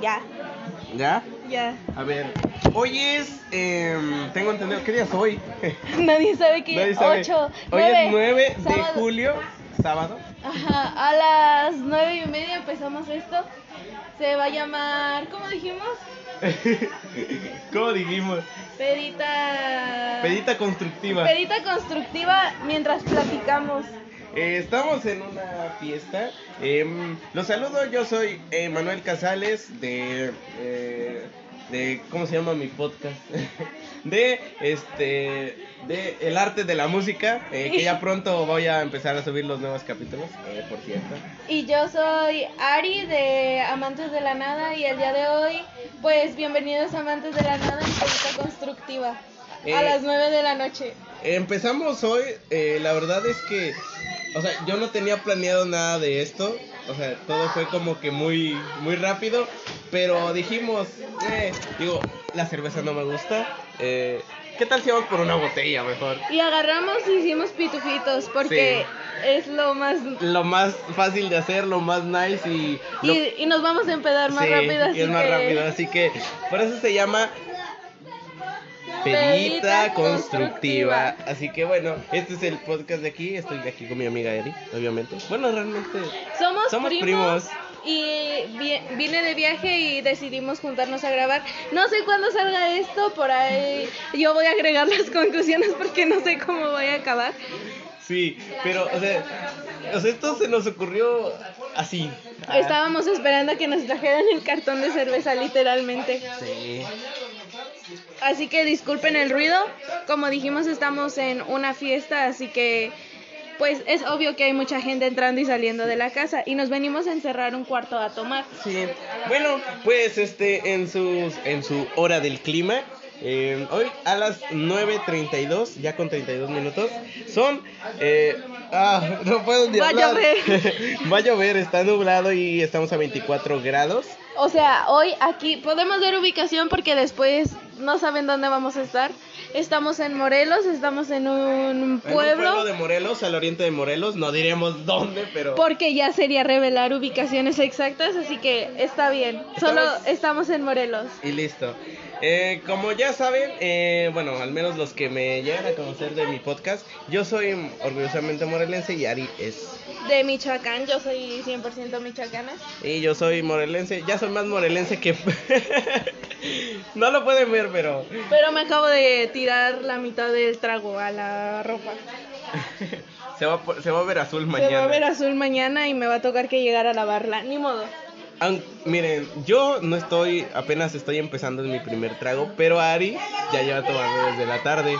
Ya, ¿Ya? ya. A ver, hoy es, em, tengo entendido, ¿qué día es hoy? Nadie sabe que Nadie sabe. 8, Hoy es 9 de sábado. julio, sábado. Ajá, a las nueve y media empezamos esto. Se va a llamar, ¿cómo dijimos? ¿Cómo dijimos? Pedita. Pedita constructiva. Pedita constructiva mientras platicamos. Eh, estamos en una fiesta. Em, los saludo, yo soy eh, Manuel Casales de, eh, de ¿cómo se llama mi podcast? de este de El arte de la música, que ya pronto voy a empezar a subir los nuevos capítulos, por cierto. Y yo soy Ari de Amantes de la Nada y el día de hoy, pues bienvenidos a Amantes de la Nada en Pedita constructiva. A las 9 de la noche. Empezamos hoy, la verdad es que, o sea, yo no tenía planeado nada de esto, o sea, todo fue como que muy, muy rápido, pero dijimos, eh, digo, la cerveza no me gusta, eh, ¿qué tal si vamos por una botella mejor? Y agarramos y hicimos pitufitos porque es lo más... Lo más fácil de hacer, lo más nice y... lo- Y, y nos vamos a empedar más sí, rápido, y así es más que- rápido, así que por eso se llama Pedita constructiva. constructiva. Así que bueno, este es el podcast de aquí. Estoy aquí con mi amiga Eri, obviamente. Bueno, realmente Somos, Somos primos, primos. y vi- vine de viaje y decidimos juntarnos a grabar. No sé cuándo salga esto, por ahí yo voy a agregar las conclusiones porque no sé cómo voy a acabar. sí, pero o sea, o sea, esto se nos ocurrió así. Estábamos esperando a que nos trajeran el cartón de cerveza, literalmente. Sí. Así que disculpen el ruido. Como dijimos, estamos en una fiesta, así que pues es obvio que hay mucha gente entrando y saliendo de la casa y nos venimos a encerrar un cuarto a tomar. Sí. Bueno, pues este en sus en su hora del clima eh, hoy a las 9.32, ya con 32 minutos, son... eh, ah, no puedo ni Va a hablar. llover. Va a llover, está nublado y estamos a 24 grados. O sea, hoy aquí podemos ver ubicación porque después no saben dónde vamos a estar. Estamos en Morelos, estamos en un En un pueblo, pueblo de Morelos, al oriente de Morelos, no diremos dónde, pero... porque ya sería revelar ubicaciones exactas, así que está bien. Solo estamos en Morelos. Y listo. Eh, como ya saben, eh, bueno, al menos los que me llegan a conocer de mi podcast, yo soy orgullosamente morelense y Ari es. De Michoacán, yo soy 100% michoacana. Y yo soy morelense, ya soy más morelense que... no lo pueden ver, pero... Pero me acabo de tirar la mitad del trago a la ropa. se, va, se va a ver azul mañana. Se va a ver azul mañana y me va a tocar que llegar a lavarla. Ni modo. Aun- miren, yo no estoy, apenas estoy empezando en mi primer trago, pero Ari ya lleva tomando desde la tarde.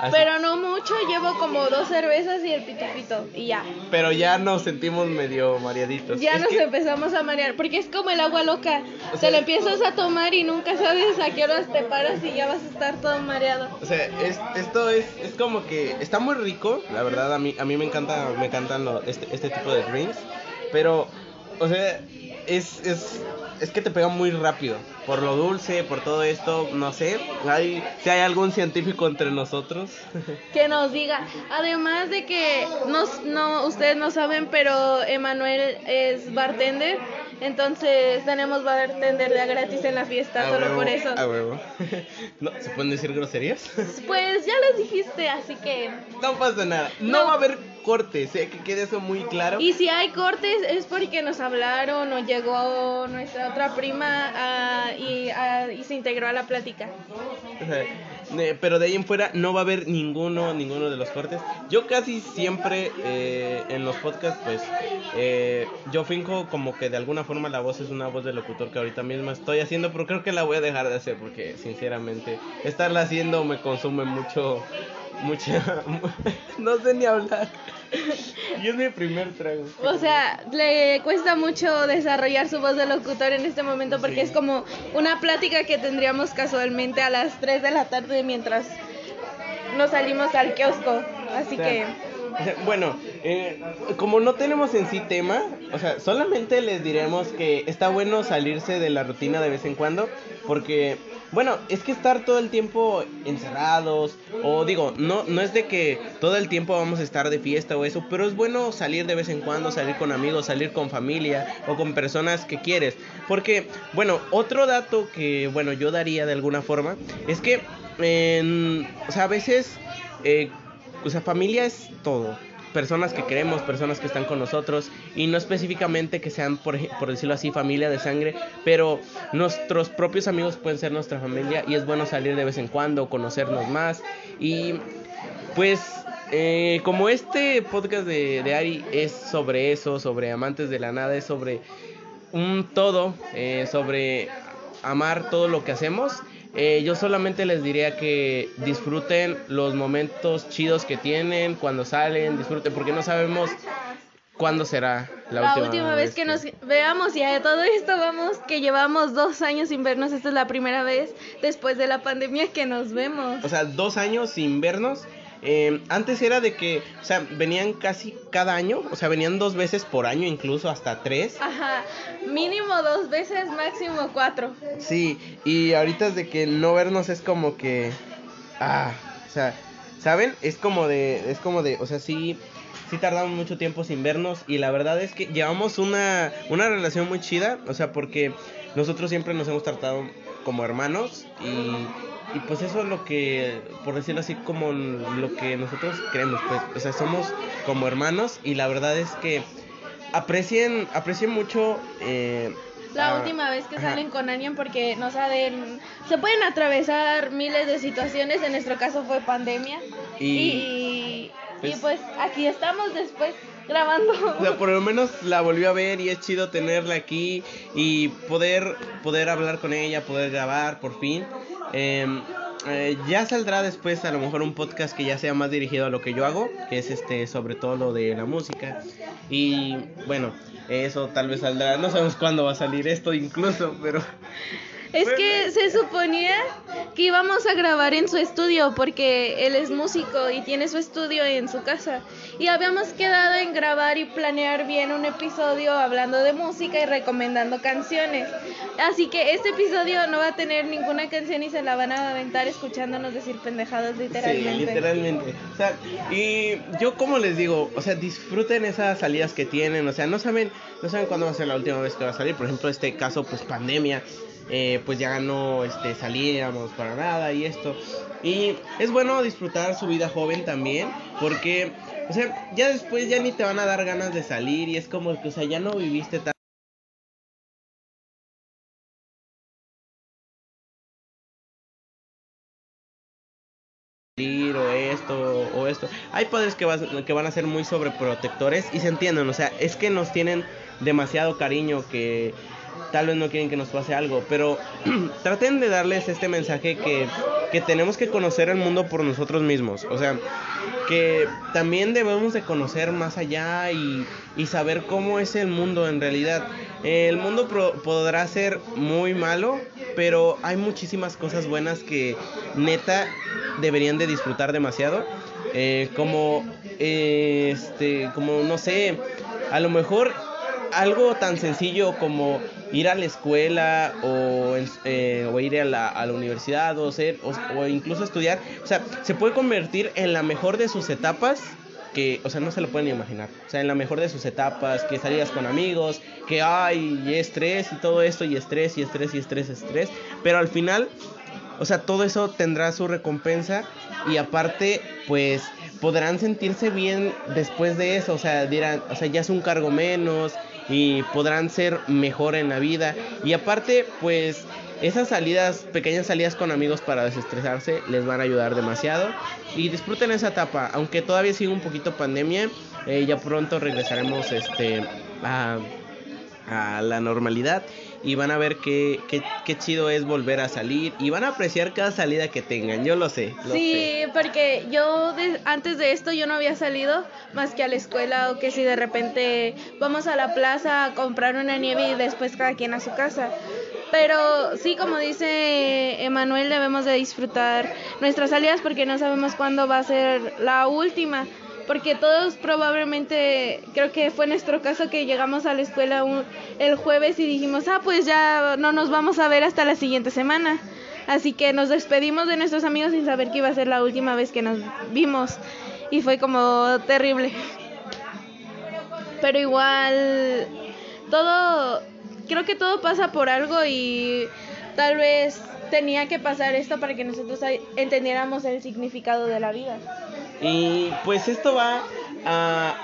Así- Pero no mucho, llevo como dos cervezas y el pitufito y ya. pero ya nos sentimos medio mareaditos. Ya Es nos que- empezamos a marear, porque es como el agua loca. O Te sea- la empiezas a tomar y nunca sabes a qué horas te paras y ya vas a estar todo mareado. O sea, es- esto es, es como que está muy rico, la verdad, a mí, a mí me encanta, me encantan lo- este, este tipo de drinks, pero, o sea, es, es, es que te pega muy rápido, por lo dulce, por todo esto, no sé, hay, si hay algún científico entre nosotros. Que nos diga. Además de que nos, no, ustedes no saben, pero Emanuel es bartender. Entonces tenemos bartender de gratis en la fiesta, A solo huevo, por eso. a huevo. No, ¿Se pueden decir groserías? Pues ya les dijiste, así que... No pasa nada, no, No. va a haber cortes, eh, que quede eso muy claro. Y si hay cortes es porque nos hablaron o llegó nuestra otra prima ah, y, ah, y se integró a la plática. Eh, pero de ahí en fuera no va a haber ninguno, ninguno de los cortes. Yo casi siempre eh, en los podcasts, pues, eh, yo finco como que de alguna forma la voz es una voz de locutor que ahorita mismo estoy haciendo, pero creo que la voy a dejar de hacer porque, sinceramente, estarla haciendo me consume mucho, mucha, no sé ni hablar. Y es mi primer trago. O sea, le cuesta mucho desarrollar su voz de locutor en este momento porque Sí. es como una plática que tendríamos casualmente a las 3 de la tarde mientras nos salimos al kiosco. Así O sea, que Bueno, Eh, como no tenemos en sí tema, o sea, solamente les diremos que está bueno salirse de la rutina de vez en cuando, porque, bueno, es que estar todo el tiempo encerrados, o digo, no, no es de que todo el tiempo vamos a estar de fiesta o eso, pero es bueno salir de vez en cuando, salir con amigos, salir con familia o con personas que quieres, porque, bueno, otro dato que, bueno, yo daría de alguna forma, es que, o sea, a veces, eh, o sea, familia es todo. Personas que queremos, personas que están con nosotros. Y no específicamente que sean, por, por, decirlo así, familia de sangre, pero nuestros propios amigos pueden ser nuestra familia y es bueno salir de vez en cuando, conocernos más. Y pues eh, como este podcast de, de, Ari es sobre eso, sobre amantes de la nada, es sobre un todo, eh, sobre amar todo lo que hacemos eh, yo solamente les diría que disfruten los momentos chidos que tienen cuando salen, disfruten porque no sabemos cuándo será la, última, vez, que, nos veamos y a todo esto vamos que llevamos dos años sin vernos, esta es la primera vez después de la pandemia que nos vemos. O sea, dos años sin vernos eh, antes era de que, o sea, venían casi cada año, o sea, venían dos veces por año, incluso hasta tres. Ajá, mínimo dos veces, máximo cuatro. Sí, y ahorita es de que no vernos es como que, ah, o sea, ¿saben? Es como de, es como de, o sea, sí, sí tardamos mucho tiempo sin vernos y la verdad es que llevamos una, una relación muy chida, o sea, porque nosotros siempre nos hemos tratado como hermanos y y pues eso es lo que, por decirlo así, como lo que nosotros creemos, pues, o sea, somos como hermanos y la verdad es que aprecien, aprecien mucho... Eh, la última vez que salen con alguien porque no saben, se pueden atravesar miles de situaciones, en nuestro caso fue pandemia. Y, y pues, pues aquí estamos después grabando. O sea, por lo menos la volvió a ver y es chido tenerla aquí y poder, poder hablar con ella, poder grabar por fin. Em, eh, ya saldrá después a lo mejor un podcast que ya sea más dirigido a lo que yo hago, que es este sobre todo lo de la música. Y bueno, eso tal vez saldrá, no sabemos cuándo va a salir esto incluso, pero es que se suponía que íbamos a grabar en su estudio porque él es músico y tiene su estudio en su casa. Y habíamos quedado en grabar y planear bien un episodio hablando de música y recomendando canciones. Así que este episodio no va a tener ninguna canción y se la van a aventar escuchándonos decir pendejadas literalmente. Sí, literalmente. O sea, y yo como les digo, o sea, disfruten esas salidas que tienen, o sea, no saben, no saben cuándo va a ser la última vez que va a salir. Por ejemplo, este caso, pues pandemia. Eh, pues ya no este, salíamos para nada y esto. Y es bueno disfrutar su vida joven también, porque, o sea, ya después ya ni te van a dar ganas de salir y es como que, o sea, ya no viviste tan... o esto o esto. Hay padres que, que van a ser muy sobreprotectores y se entienden, o sea, es que nos tienen demasiado cariño que tal vez no quieren que nos pase algo, pero traten de darles este mensaje que, que tenemos que conocer el mundo por nosotros mismos, o sea, que también debemos de conocer más allá y, y saber cómo es el mundo en realidad. El mundo podrá ser muy malo, pero hay muchísimas cosas buenas que neta deberían de disfrutar demasiado. Eh, como, este, como no sé, a lo mejor algo tan sencillo como ir a la escuela o, eh, ir a la, a la, universidad o, ser, o, incluso estudiar, o sea, se puede convertir en la mejor de sus etapas que, o sea, no se lo pueden imaginar. O sea, en la mejor de sus etapas, que salías con amigos, que hay estrés y todo esto, y estrés, y estrés, y estrés, estrés. Pero al final, o sea, todo eso tendrá su recompensa y aparte, pues podrán sentirse bien después de eso. O sea, dirán, o sea, ya es un cargo menos, y podrán ser mejor en la vida. Y aparte, pues esas salidas, pequeñas salidas con amigos para desestresarse, les van a ayudar demasiado. Y disfruten esa etapa, aunque todavía sigue un poquito pandemia, eh, ya pronto regresaremos este, a, a la normalidad y van a ver qué, qué, qué, chido es volver a salir y van a apreciar cada salida que tengan, yo lo sé. sí, porque yo antes de esto yo no había salido más que a la escuela o que si de repente vamos a la plaza a comprar una nieve y después cada quien a su casa. Pero sí, como dice Emanuel, debemos de disfrutar nuestras salidas porque no sabemos cuándo va a ser la última porque todos probablemente, creo que fue nuestro caso que llegamos a la escuela el jueves y dijimos, ah, pues ya no nos vamos a ver hasta la siguiente semana. Así que nos despedimos de nuestros amigos sin saber que iba a ser la última vez que nos vimos. Y fue como terrible. Pero igual, todo, creo que todo pasa por algo y tal vez tenía que pasar esto para que nosotros entendiéramos el significado de la vida. Y pues esto va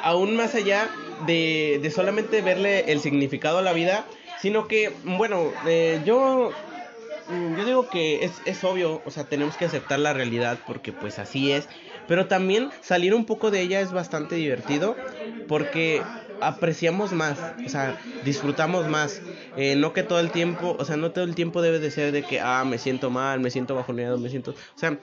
aún más allá de, de, solamente verle el significado a la vida, sino que, bueno, eh, yo, yo digo que es, es obvio, o sea, tenemos que aceptar la realidad porque pues así es, pero también salir un poco de ella es bastante divertido porque apreciamos más, o sea, disfrutamos más. Eh, no que todo el tiempo, o sea, no todo el tiempo debe de ser de que, ah, me siento mal, me siento bajoneado, me siento... O sea,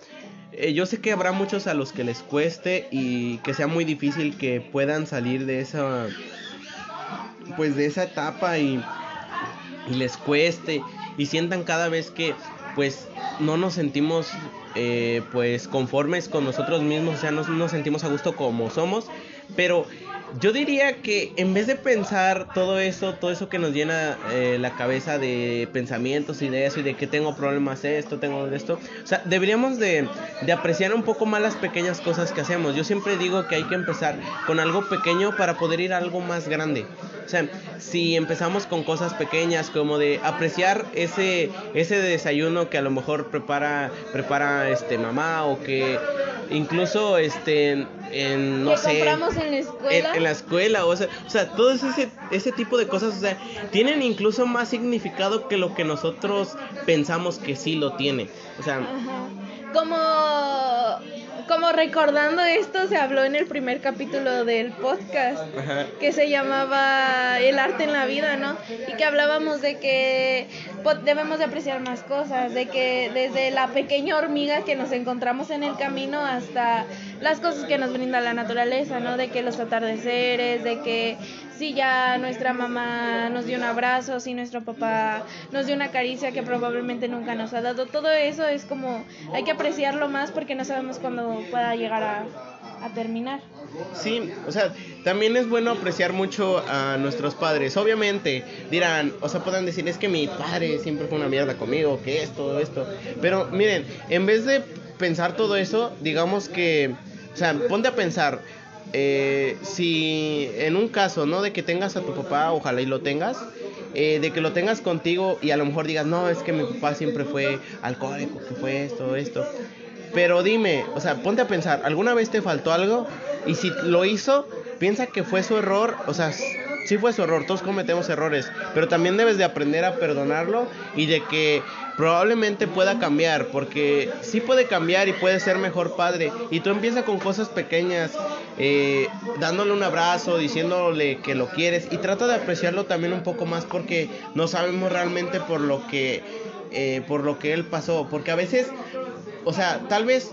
eh, yo sé que habrá muchos a los que les cueste y que sea muy difícil que puedan salir de esa... Pues de esa etapa y, les cueste y sientan cada vez que pues no nos sentimos eh, pues conformes con nosotros mismos, o sea, no nos sentimos a gusto como somos, pero yo diría que en vez de pensar todo eso, todo eso que nos llena eh, la cabeza de pensamientos y de eso y de que tengo problemas esto, tengo esto, o sea, deberíamos de, de apreciar un poco más las pequeñas cosas que hacemos. Yo siempre digo que hay que empezar con algo pequeño para poder ir a algo más grande. O sea, si empezamos con cosas pequeñas como de apreciar ese ese desayuno que a lo mejor prepara prepara este mamá o que incluso este en no sé compramos en la escuela. en, la escuela o sea, o sea todo ese ese tipo de cosas o sea tienen incluso más significado que lo que nosotros pensamos que sí lo tiene. O sea como como recordando esto, se habló en el primer capítulo del podcast que se llamaba El arte en la vida, ¿no? Y que hablábamos de que debemos de apreciar más cosas, de que desde la pequeña hormiga que nos encontramos en el camino hasta las cosas que nos brinda la naturaleza, ¿no? De que los atardeceres, de que si ya nuestra mamá nos dio un abrazo, si nuestro papá nos dio una caricia que probablemente nunca nos ha dado, todo eso es como hay que apreciarlo más porque no sabemos cuándo pueda llegar a, terminar. Sí, o sea, también es bueno apreciar mucho a nuestros padres. Obviamente dirán, o sea, puedan decir, es que mi padre siempre fue una mierda conmigo, que esto, esto. Pero miren, en vez de pensar todo eso, digamos que, o sea, ponte a pensar, eh, si en un caso, ¿no? De que tengas a tu papá, ojalá y lo tengas, eh, de que lo tengas contigo y a lo mejor digas, no, es que mi papá siempre fue alcohólico, que fue esto, esto. Pero dime, o sea, ponte a pensar, ¿alguna vez te faltó algo? Y si lo hizo, piensa que fue su error, o sea, sí fue su error, todos cometemos errores, pero también debes de aprender a perdonarlo y de que probablemente pueda cambiar, porque sí puede cambiar y puede ser mejor padre. Y tú empiezas con cosas pequeñas, eh, dándole un abrazo, diciéndole que lo quieres y trata de apreciarlo también un poco más porque no sabemos realmente por lo que, eh, por lo que él pasó, porque a veces, o sea, tal vez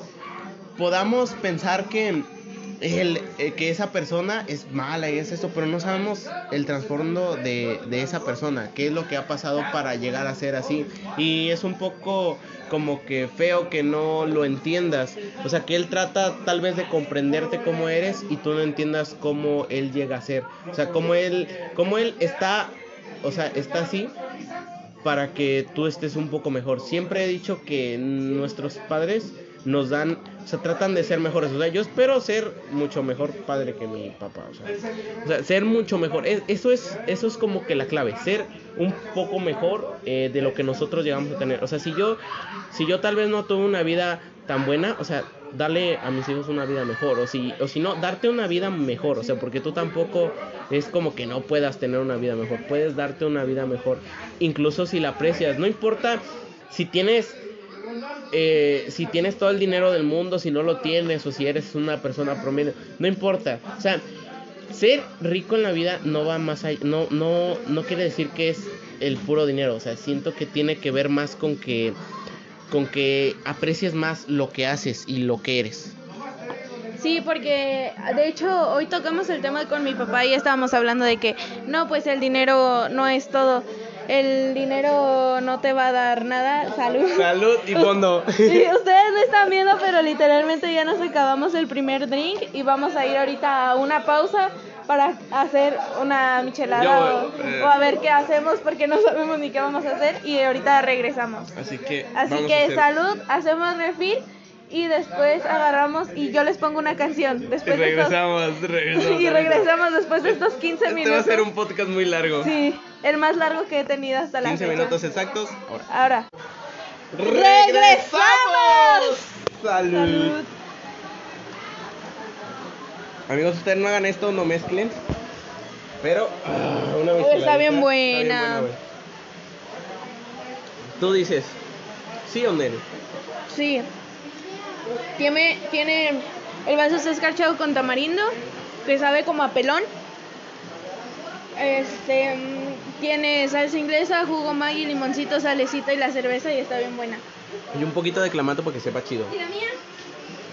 podamos pensar que el, eh, que esa persona es mala y es eso, pero no sabemos el trasfondo de, de, esa persona, qué es lo que ha pasado para llegar a ser así. Y es un poco como que feo que no lo entiendas. O sea, que él trata tal vez de comprenderte como eres y tú no entiendas cómo él llega a ser. O sea, cómo él, cómo él está, o sea, está así para que tú estés un poco mejor. Siempre he dicho que nuestros padres nos dan, o sea, tratan de ser mejores. O sea, yo espero ser mucho mejor padre que mi papá. O sea, ser mucho mejor. eso, es, eso es como que la clave, ser un poco mejor eh, de lo que nosotros llegamos a tener. O sea, si yo, si yo tal vez no tuve una vida tan buena, o sea, darle a mis hijos una vida mejor. O si, o si no, darte una vida mejor. O sea, porque tú tampoco es como que no puedas tener una vida mejor. Puedes darte una vida mejor. Incluso si la aprecias. No importa si tienes eh, si tienes todo el dinero del mundo, si no lo tienes o si eres una persona promedio, no importa. O sea, ser rico en la vida no va más allá, no, no, no quiere decir que es el puro dinero. O sea, siento que tiene que ver más con que, con que aprecies más lo que haces y lo que eres. Sí, porque de hecho hoy tocamos el tema con mi papá y estábamos hablando de que no, pues el dinero no es todo el dinero no te va a dar nada. Salud. Salud y fondo. Sí, ustedes no están viendo, pero literalmente ya nos acabamos el primer drink y vamos a ir ahorita a una pausa para hacer una michelada Yo, o, eh. o a ver qué hacemos porque no sabemos ni qué vamos a hacer y ahorita regresamos. Así que. Así vamos a que hacer- salud, hacemos refill y después agarramos y yo les pongo una canción. Y Después de estos- regresamos, regresamos. y regresamos después de estos 15 Este minutos. va a ser un podcast muy largo. Sí, el más largo que he tenido hasta la 15 fecha. minutos exactos. Ahora. Ahora. ¡Regresamos! Salud. Salud. Amigos, ustedes no hagan esto, no mezclen. Pero. ah, una mezcladita, está bien está buena. güey. Tú dices, ¿sí o no? Sí. Tiene, tiene. El vaso está escarchado con tamarindo, que sabe como a pelón. Este. Tiene salsa inglesa, jugo Maggi, limoncito, salecita y la cerveza y está bien buena. Y un poquito de clamato para que sepa chido. ¿Y la mía?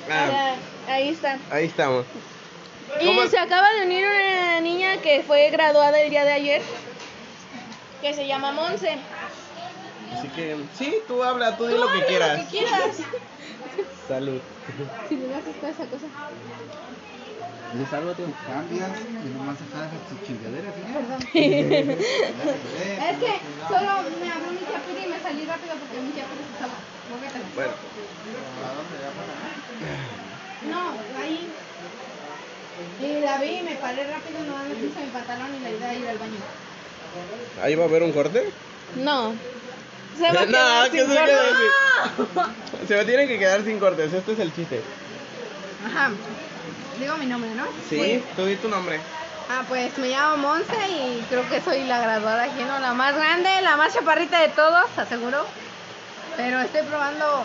Ah, ahí está. ahí estamos. Y ¿Cómo? se acaba de unir una niña que fue graduada el día de ayer, que se llama Monse. Así que, sí, tú habla, tú di Tú lo que habla quieras. Lo que quieras. Salud. Si me haces toda esa cosa. Les algo te cambias y nomás dejas tus chingaderas, ¿sí? Perdón. Eh, Es que solo me abrió mi chapiri y me salí rápido porque mi chapiri se estaba. Bueno, ¿A dónde ya para? No, ahí. Y la vi y me paré rápido, no me puse mi pantalón y la idea de ir al baño. ahí va a haber un corte. No. Se va a No, quedar que sin se corte. Se me tienen que quedar sin cortes, este es el chiste. Ajá. Digo mi nombre, ¿no? Sí, tú di tu nombre. Ah, pues me llamo Monse y creo que soy la graduada aquí, ¿no? La más grande, la más chaparrita de todos, aseguro. Pero estoy probando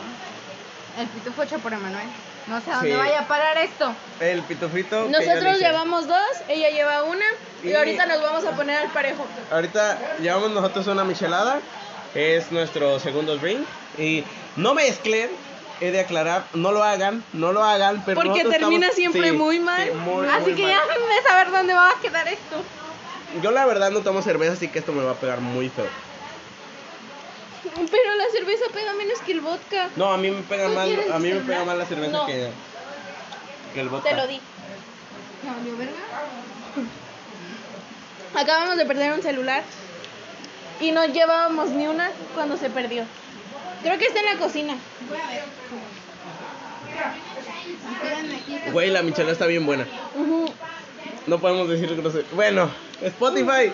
el pitufo hecho por Emanuel. No sé a dónde Sí. vaya a parar esto. El pitufito. Nosotros llevamos dos, ella lleva una y, Y- ahorita nos vamos a poner al parejo. Ahorita llevamos nosotros una michelada. Es nuestro segundo drink. Y no mezclen. He de aclarar, no lo hagan, no lo hagan, pero Porque termina estamos- siempre sí, muy mal. sí, muy, Así muy que mal. ya de saber dónde va a quedar esto. Yo la verdad no tomo cerveza, así que esto me va a pegar muy feo. Pero la cerveza pega menos que el vodka. No, a mí me pega ¿Tú mal, a mí me pega mal la cerveza No. que, que el vodka. Te lo di. ¿Ya valió verga? Acabamos de perder un celular y no llevábamos ni una cuando se perdió. Creo que está en la cocina. Voy a ver. Güey, la michelada está bien buena. No podemos decir grosería. Bueno, Spotify.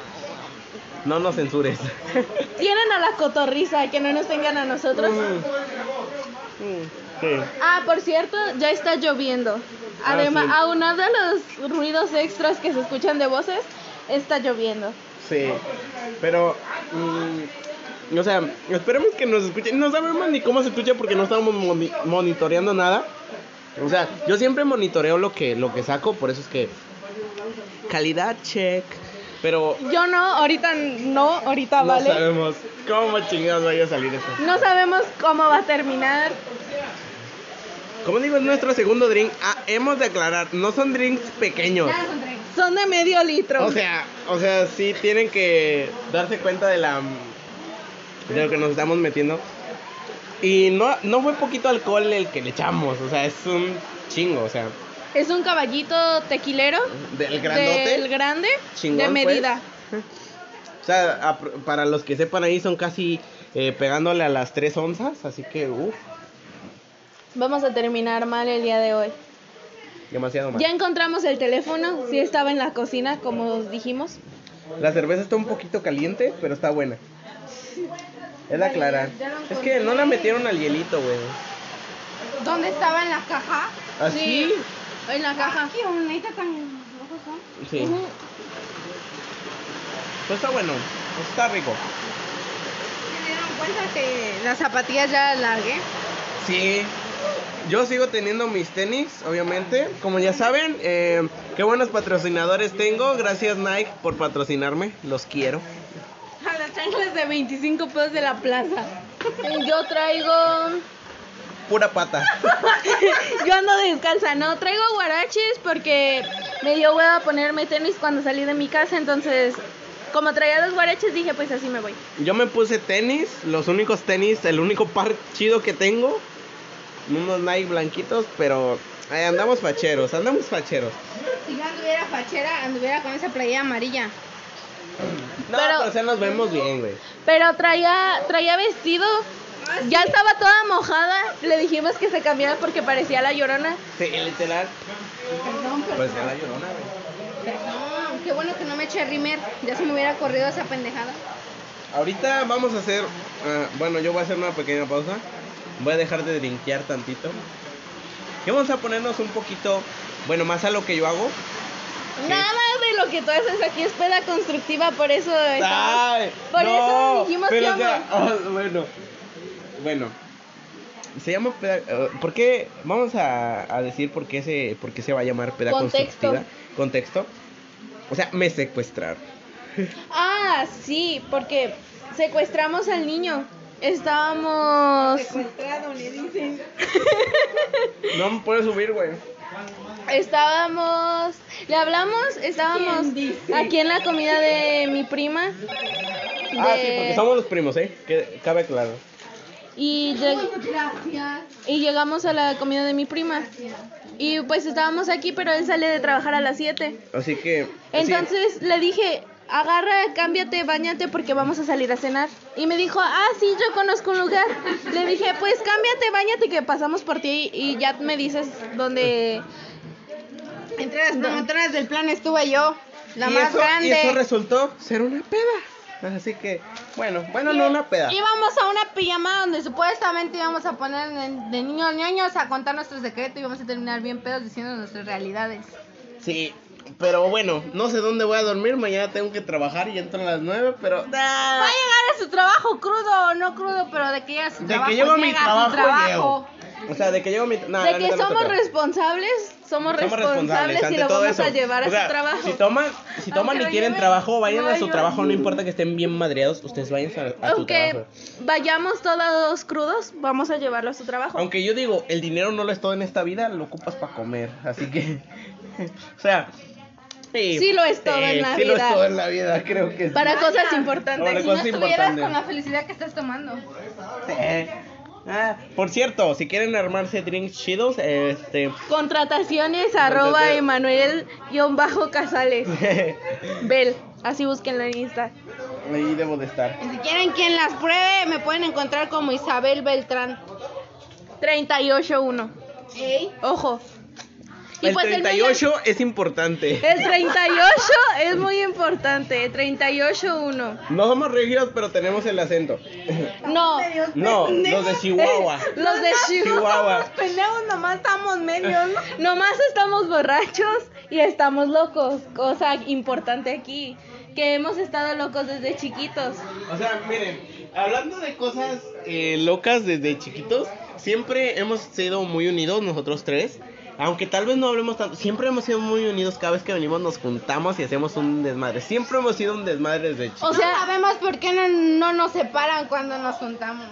No nos censures. Tienen a la cotorriza, que no nos tengan a nosotros. Mm. Mm, sí. Ah, por cierto, ya está lloviendo. Ah, Además, sí. aunado a los ruidos extras que se escuchan de voces, está lloviendo. Sí, pero, mm, o sea, esperemos que nos escuchen. No sabemos ni cómo se escucha porque no estamos moni- monitoreando nada. O sea, yo siempre monitoreo lo que, lo que saco, por eso es que calidad check. Pero Yo no, ahorita no, ahorita no vale. sabemos cómo chingados vaya a salir esto. No sabemos cómo va a terminar. Como digo, es nuestro segundo drink. Ah, hemos de aclarar, no son drinks pequeños. Ya lo encontré. Son de medio litro. O sea, o sea, sí tienen que darse cuenta de la de lo que nos estamos metiendo. Y no, no fue poquito alcohol el que le echamos, o sea, es un chingo, o sea, es un caballito tequilero. del grandote. Del grande. Chingón, de medida. O sea, a- para los que sepan ahí son casi eh, pegándole a las 3 onzas, así que, uff, Vamos a terminar mal el día de hoy. demasiado mal. Ya encontramos el teléfono, sí estaba en la cocina, como os dijimos. La cerveza está un poquito caliente, pero está buena. Es de aclarar. ya lo Es que no la metieron al hielito, güey. ¿Dónde estaba en la caja? Así. Sí, en la caja. ¿Qué bonita tan rojos son? Sí. Ujú. Pues está bueno, está rico. ¿Se dieron cuenta que las zapatillas ya las largué? Sí. Yo sigo teniendo mis tenis, obviamente. Como ya saben, eh, qué buenos patrocinadores tengo. Gracias Nike por patrocinarme. Los quiero. Las chanclas de 25 pesos de la plaza. Yo traigo. Pura pata. Yo ando descalza, no. Traigo guaraches porque me dio hueva ponerme tenis cuando salí de mi casa, entonces como traía los guaraches, dije, pues así me voy. Yo me puse tenis, los únicos tenis, el único par chido que tengo. Unos Nike blanquitos, pero andamos facheros, andamos facheros. Si yo anduviera fachera, anduviera con esa playera amarilla. No, Pero- pero, o sea, nos vemos bien, güey. Pero traía, traía vestido, ya estaba toda mojada. Le dijimos que se cambiara porque parecía la llorona. Sí, literal. Perdón, perdón. Ya la llorona, güey. Perdón. Qué bueno que no me eché rimer. Ya se me hubiera corrido esa pendejada. Ahorita vamos a hacer, ah, bueno, yo voy a hacer una pequeña pausa. Voy a dejar de drinkear tantito. Y vamos a ponernos un poquito, bueno, más a lo que yo hago. Nada de lo que tú haces aquí es peda constructiva, por eso estamos- Ay, por no, eso dijimos pero que vamos. oh, bueno, bueno, se llama peda, eh, ¿por qué? Vamos a, a decir por qué se, por qué se va a llamar peda Contexto. constructiva. Contexto. O sea, me secuestraron. Ah, sí, porque secuestramos al niño. Estábamos Secuestrado, le dicen. No me puedes subir, güey. Estábamos le hablamos, estábamos aquí en la comida de mi prima. Ah, sí, porque somos los primos, ¿eh? Que cabe claro. y lleg- Gracias. y llegamos a la comida de mi prima. Y pues estábamos aquí, pero él sale de trabajar a las 7. Así que. sí. Entonces le dije, agarra, cámbiate, bañate porque vamos a salir a cenar. Y me dijo, ah, sí, yo conozco un lugar. Le dije, pues cámbiate, bañate que pasamos por ti y ya me dices dónde... Entre las promotoras del plan estuve yo, la y más eso, grande. Y eso resultó ser una peda. Así que, bueno, bueno, no una peda. Íbamos a una pijama donde supuestamente íbamos a poner de, de niños ñoños a contar nuestro secreto y íbamos a terminar bien pedos diciendo nuestras realidades. Sí, pero bueno, no sé dónde voy a dormir. Mañana tengo que trabajar y entro a las 9, pero. Va a llegar a su trabajo crudo o no crudo, pero de que llega a su De trabajo. que llego a mi trabajo, su. O sea, de que llego a mi. no, de que no somos responsables, somos, Somos responsables, y lo vamos eso. a llevar a O sea, su trabajo. Si toman, si toman Aunque y quieren lleven, trabajo, vayan no a su trabajo, no importa que estén bien madreados, ustedes vayan a, a su Aunque trabajo. vayamos todos crudos, vamos a llevarlo a su trabajo. Aunque yo digo, el dinero no lo es todo en esta vida, lo ocupas para comer. Así que, o sea, Sí lo es todo en la sí lo es vida. todo en la vida, creo que sí. Para cosas Para importantes. Si no estuvieras importantes. con la felicidad que estás tomando. Sí. Ah, por cierto, si quieren armarse drinks chidos, este, Contrataciones arroba Emanuel-Casales. Bel, así búsquenlo en Insta. ahí debo de estar. Y si quieren quien las pruebe, me pueden encontrar como Isabel Beltrán. 38-1. Ey. Ojo. Y El pues el 38 es importante. El 38 es muy importante. 38-1. No somos regios, pero tenemos el acento. No. No, los de Chihuahua. Los de Chihuahua. Chihuahua. Pendejos, nomás estamos medios, ¿no? Nomás estamos borrachos y estamos locos. Cosa importante aquí. Que hemos estado locos desde chiquitos. O sea, miren, hablando de cosas eh, locas desde chiquitos, siempre hemos sido muy unidos nosotros tres. Aunque tal vez no hablemos tanto, siempre hemos sido muy unidos. Cada vez que venimos nos juntamos y hacemos un desmadre. Siempre hemos sido un desmadre desde chiquitos. O sea, no sabemos por qué no, no nos separan cuando nos juntamos.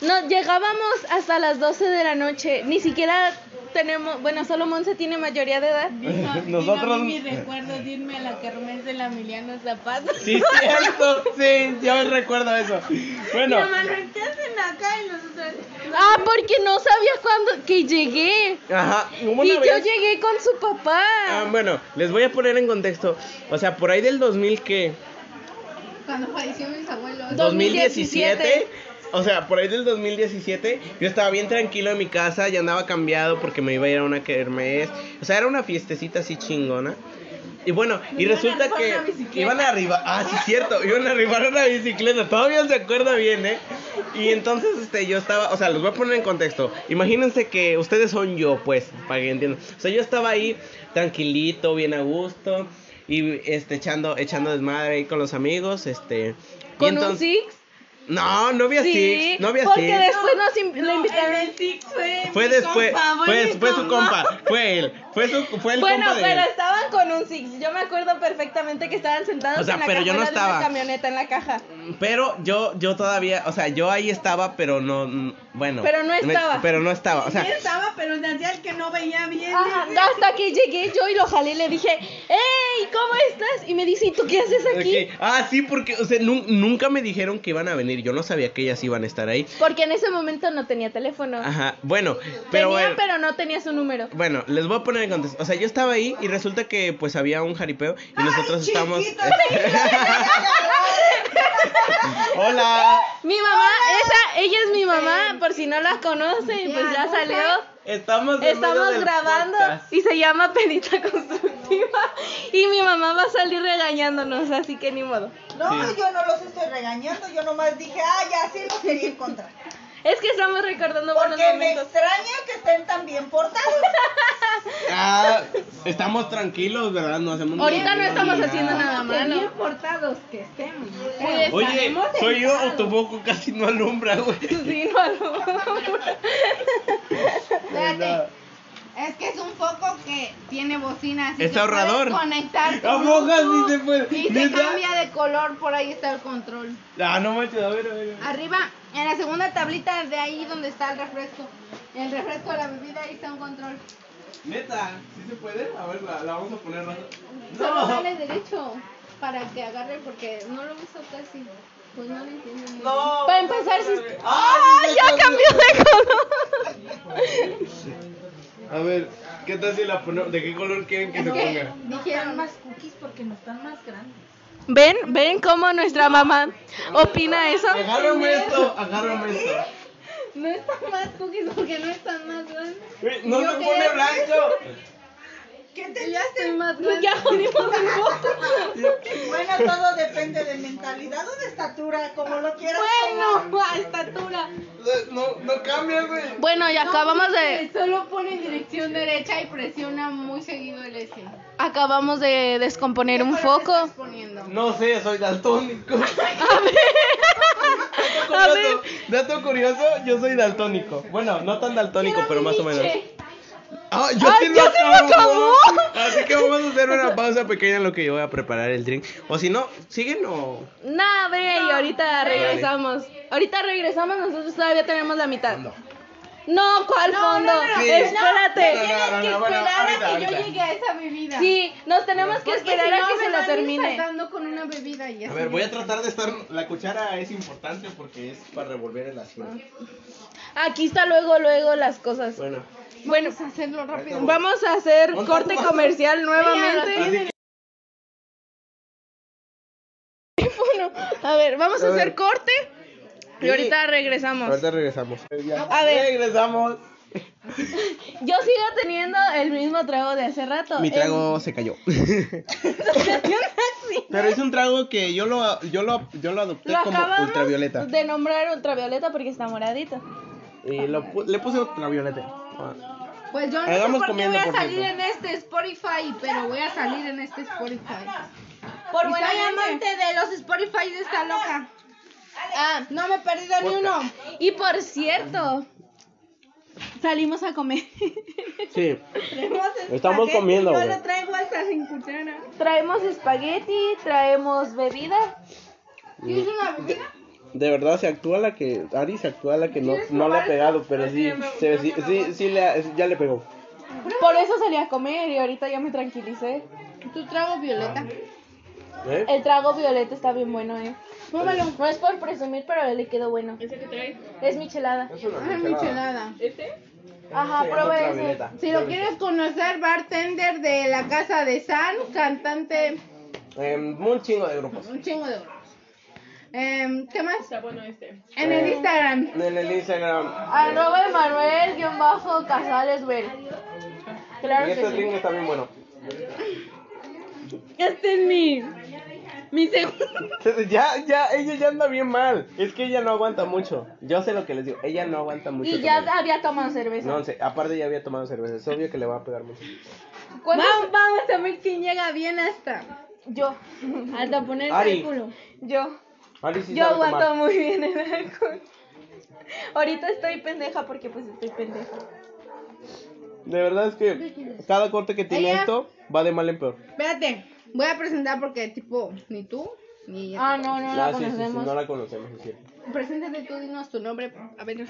No, llegábamos hasta las 12 de la noche. Ni siquiera tenemos, bueno, solo Monse tiene mayoría de edad. Nosotros... recuerdo de irme a la kermés de la Emiliano Zapata. Sí, cierto, sí, yo recuerdo eso. Bueno, ¿qué hacen acá? Y nosotros... Ah, porque no sabía cuándo que llegué. ajá, Y una yo vez... llegué con su papá. Ah, bueno, les voy a poner en contexto. O sea, por ahí del 2000 que... Cuando falleció mis abuelos. 2017. O sea, por ahí del 2017, yo estaba bien tranquilo en mi casa, ya andaba cambiado porque me iba a ir a una kermés. O sea, era una fiestecita así chingona. Y bueno, y Iban resulta que iban a arribar, ah, sí, cierto, iban a arribar una bicicleta, todavía se acuerda bien, ¿eh? Y entonces, este, yo estaba, o sea, los voy a poner en contexto. Imagínense que ustedes son yo, pues, para que entiendan. O sea, yo estaba ahí tranquilito, bien a gusto, y, este, echando, echando desmadre ahí con los amigos, este. ¿Con un entonces- Six? No, no había Sí, Six, no había porque Six. después nos in- le invitaron. fue. Fue mi después, compa, fue, mi fue su compa, fue él, fue su, fue el Bueno, compa de pero él. estaban con un Six. Yo me acuerdo perfectamente que estaban sentados O sea, en la pero yo no cajuela de estaba. una camioneta en la caja. Pero yo, yo todavía, o sea, yo ahí estaba, pero no, bueno. Pero no me- estaba. pero no estaba, o sea, Sí estaba, pero le hacía el que no veía bien. Ajá, hasta que llegué yo y lo jalé y le dije, ¡Ey! ¿Cómo estás? Y me dice, ¿y tú qué haces aquí? Ah, sí, porque, o sea, nun- nunca me dijeron que iban a venir. Yo no sabía que ellas iban a estar ahí. Porque en ese momento no tenía teléfono. Ajá, bueno, pero tenía, bueno. pero no tenía su número. Bueno, les voy a poner contexto. O sea, yo estaba ahí y resulta que pues había un jaripeo y nosotros estábamos. Hola. Mi mamá, esa, ella es mi mamá, por si no la conocen, pues ya salió. Estamos, grabando podcast. y se llama Penita Constructiva. Y mi mamá va a salir regañándonos, así que ni modo. No, Sí. yo no los estoy regañando, yo nomás dije, ah, ya sí los quería encontrar. Es que estamos recordando buenos Porque me momentos. extraña que estén tan bien portados. Ah, estamos tranquilos, ¿verdad? No hacemos Ahorita no estamos haciendo nada malo. Bien portados que estemos. Pues, Oye, estaremos soy yo o tu foco casi no alumbra, güey. Sí, no, no. Espérate. Es que es un foco que tiene bocinas. y Es ahorrador. Conectar con ¿A así Bluetooth se puede? Y se ¿Neta? cambia de color, por ahí está el control. Ah, no manches, a ver, a ver. Arriba, en la segunda tablita de ahí donde está el refresco. El refresco de la bebida, ahí está un control. Neta, ¿sí se puede? A ver, la, la vamos a poner rato. Solo No. dale derecho para que agarre porque no lo uso casi. Pues no lo entiendo. muy bien. No. Para empezar, si... ¡Ah, ¡Ah, sí, ya cambió de color! A ver, ¿qué tal si la ponemos? ¿De qué color quieren que se ponga? Dijeron más. cookies porque no están más grandes. ¿Ven? ¿Ven cómo nuestra mamá opina eso? Agárrame esto, agárrame esto. No están más cookies porque no están más grandes. No se pone blanco. ¿Qué te Ya estoy más grande. Ya jodimos. Bueno, todo depende de mentalidad o de estatura, como lo quieras. Bueno, a estatura. No, no cambia, güey. Bueno, y acabamos de Solo pone en dirección derecha y presiona muy seguido el S. acabamos de descomponer un ¿Qué color foco. estás poniendo? No sé, soy daltónico. A ver. Dato curioso, yo soy daltónico. Bueno, no tan daltónico, pero más o menos. Ah, yo Ay, sí lo ya se me acabo. acabó. Así que vamos a hacer una pausa pequeña en lo que yo voy a preparar el drink. O si no, ¿siguen o...? Nah, ve, y ahorita regresamos. Ahorita regresamos, nosotros todavía tenemos la mitad. No. No, ¿cuál fondo? Sí. Espérate. No, no, Tienes no, que no, bueno, esperar ahorita, a que ahorita. yo llegue a esa bebida. Sí, nos tenemos que esperar si a no, que se la termine. con una bebida y A ver, voy a tratar de estar... La cuchara es importante porque es para revolver el asiento. Aquí está luego, luego las cosas. Bueno. Bueno, Vamos a hacerlo rápido. vamos a hacer corte comercial nuevamente. Bueno, a ver, vamos a hacer corte y ahorita regresamos. Ahorita regresamos. A ver. Regresamos. Yo sigo teniendo el mismo trago de hace rato. Mi El- trago se cayó. Pero es un trago que yo lo, yo lo, yo lo adopté Lo como ultravioleta. de nombrar ultravioleta porque está moradito. Y lo, pu- le puse ultravioleta. Ah. Pues yo no sé por qué voy a salir cierto. en este Spotify, pero voy a salir en este Spotify. Por buena amante de los Spotify de esta loca. Ah, No me he perdido ni uno. y por cierto, salimos a comer. Sí. Traemos Estamos comiendo, Yo lo traigo hasta sin cuchara. traemos espagueti, traemos bebida. ¿Quieres una bebida? De verdad se actúa la que Ari se actúa la que no, no le ha pegado, pero sí, se- sí, sí, sí le ha- ya le pegó. Por eso salí a comer y ahorita ya me tranquilicé. Tu trago violeta. ¿Eh? El trago violeta está bien bueno, eh. Pruébalo. No es por presumir, pero le quedó bueno. ¿Ese que traes? Es michelada. Es una Ay, michelada. michelada. ¿Este? Ajá, prueba ese. Si lo quieres conocer, bartender de la casa de San, cantante, Eh, un chingo de grupos. un chingo de grupos. Em, ¿Qué más? Está bueno este. En el Instagram. En el Instagram. Arroba Emanuel guion bajo Casales Bel. Claro Y que este sí. drink está bien bueno. Este es mi. Mi segundo. Ya, ya, ella ya anda bien mal. Es que ella no aguanta mucho. Yo sé lo que les digo. Ella no aguanta mucho. Y ya tomar. había tomado cerveza. No sé, aparte ya había tomado cerveza. Es obvio que le va a pegar mucho. ¿Cuántos- Vamos, vamos a ver quién llega bien hasta. Yo. Hasta poner el culo. Yo. Yo aguanto tomar. muy bien el alcohol. Ahorita estoy pendeja porque pues estoy pendeja. De verdad es que cada corte que tiene Ella- esto va de mal en peor. Espérate, voy a presentar porque tipo, ni tú, ni Ah, no, no la Ah, sí, sí, sí, conocemos. no la conocemos, es cierto. Preséntate tú, dinos tu nombre. A ver,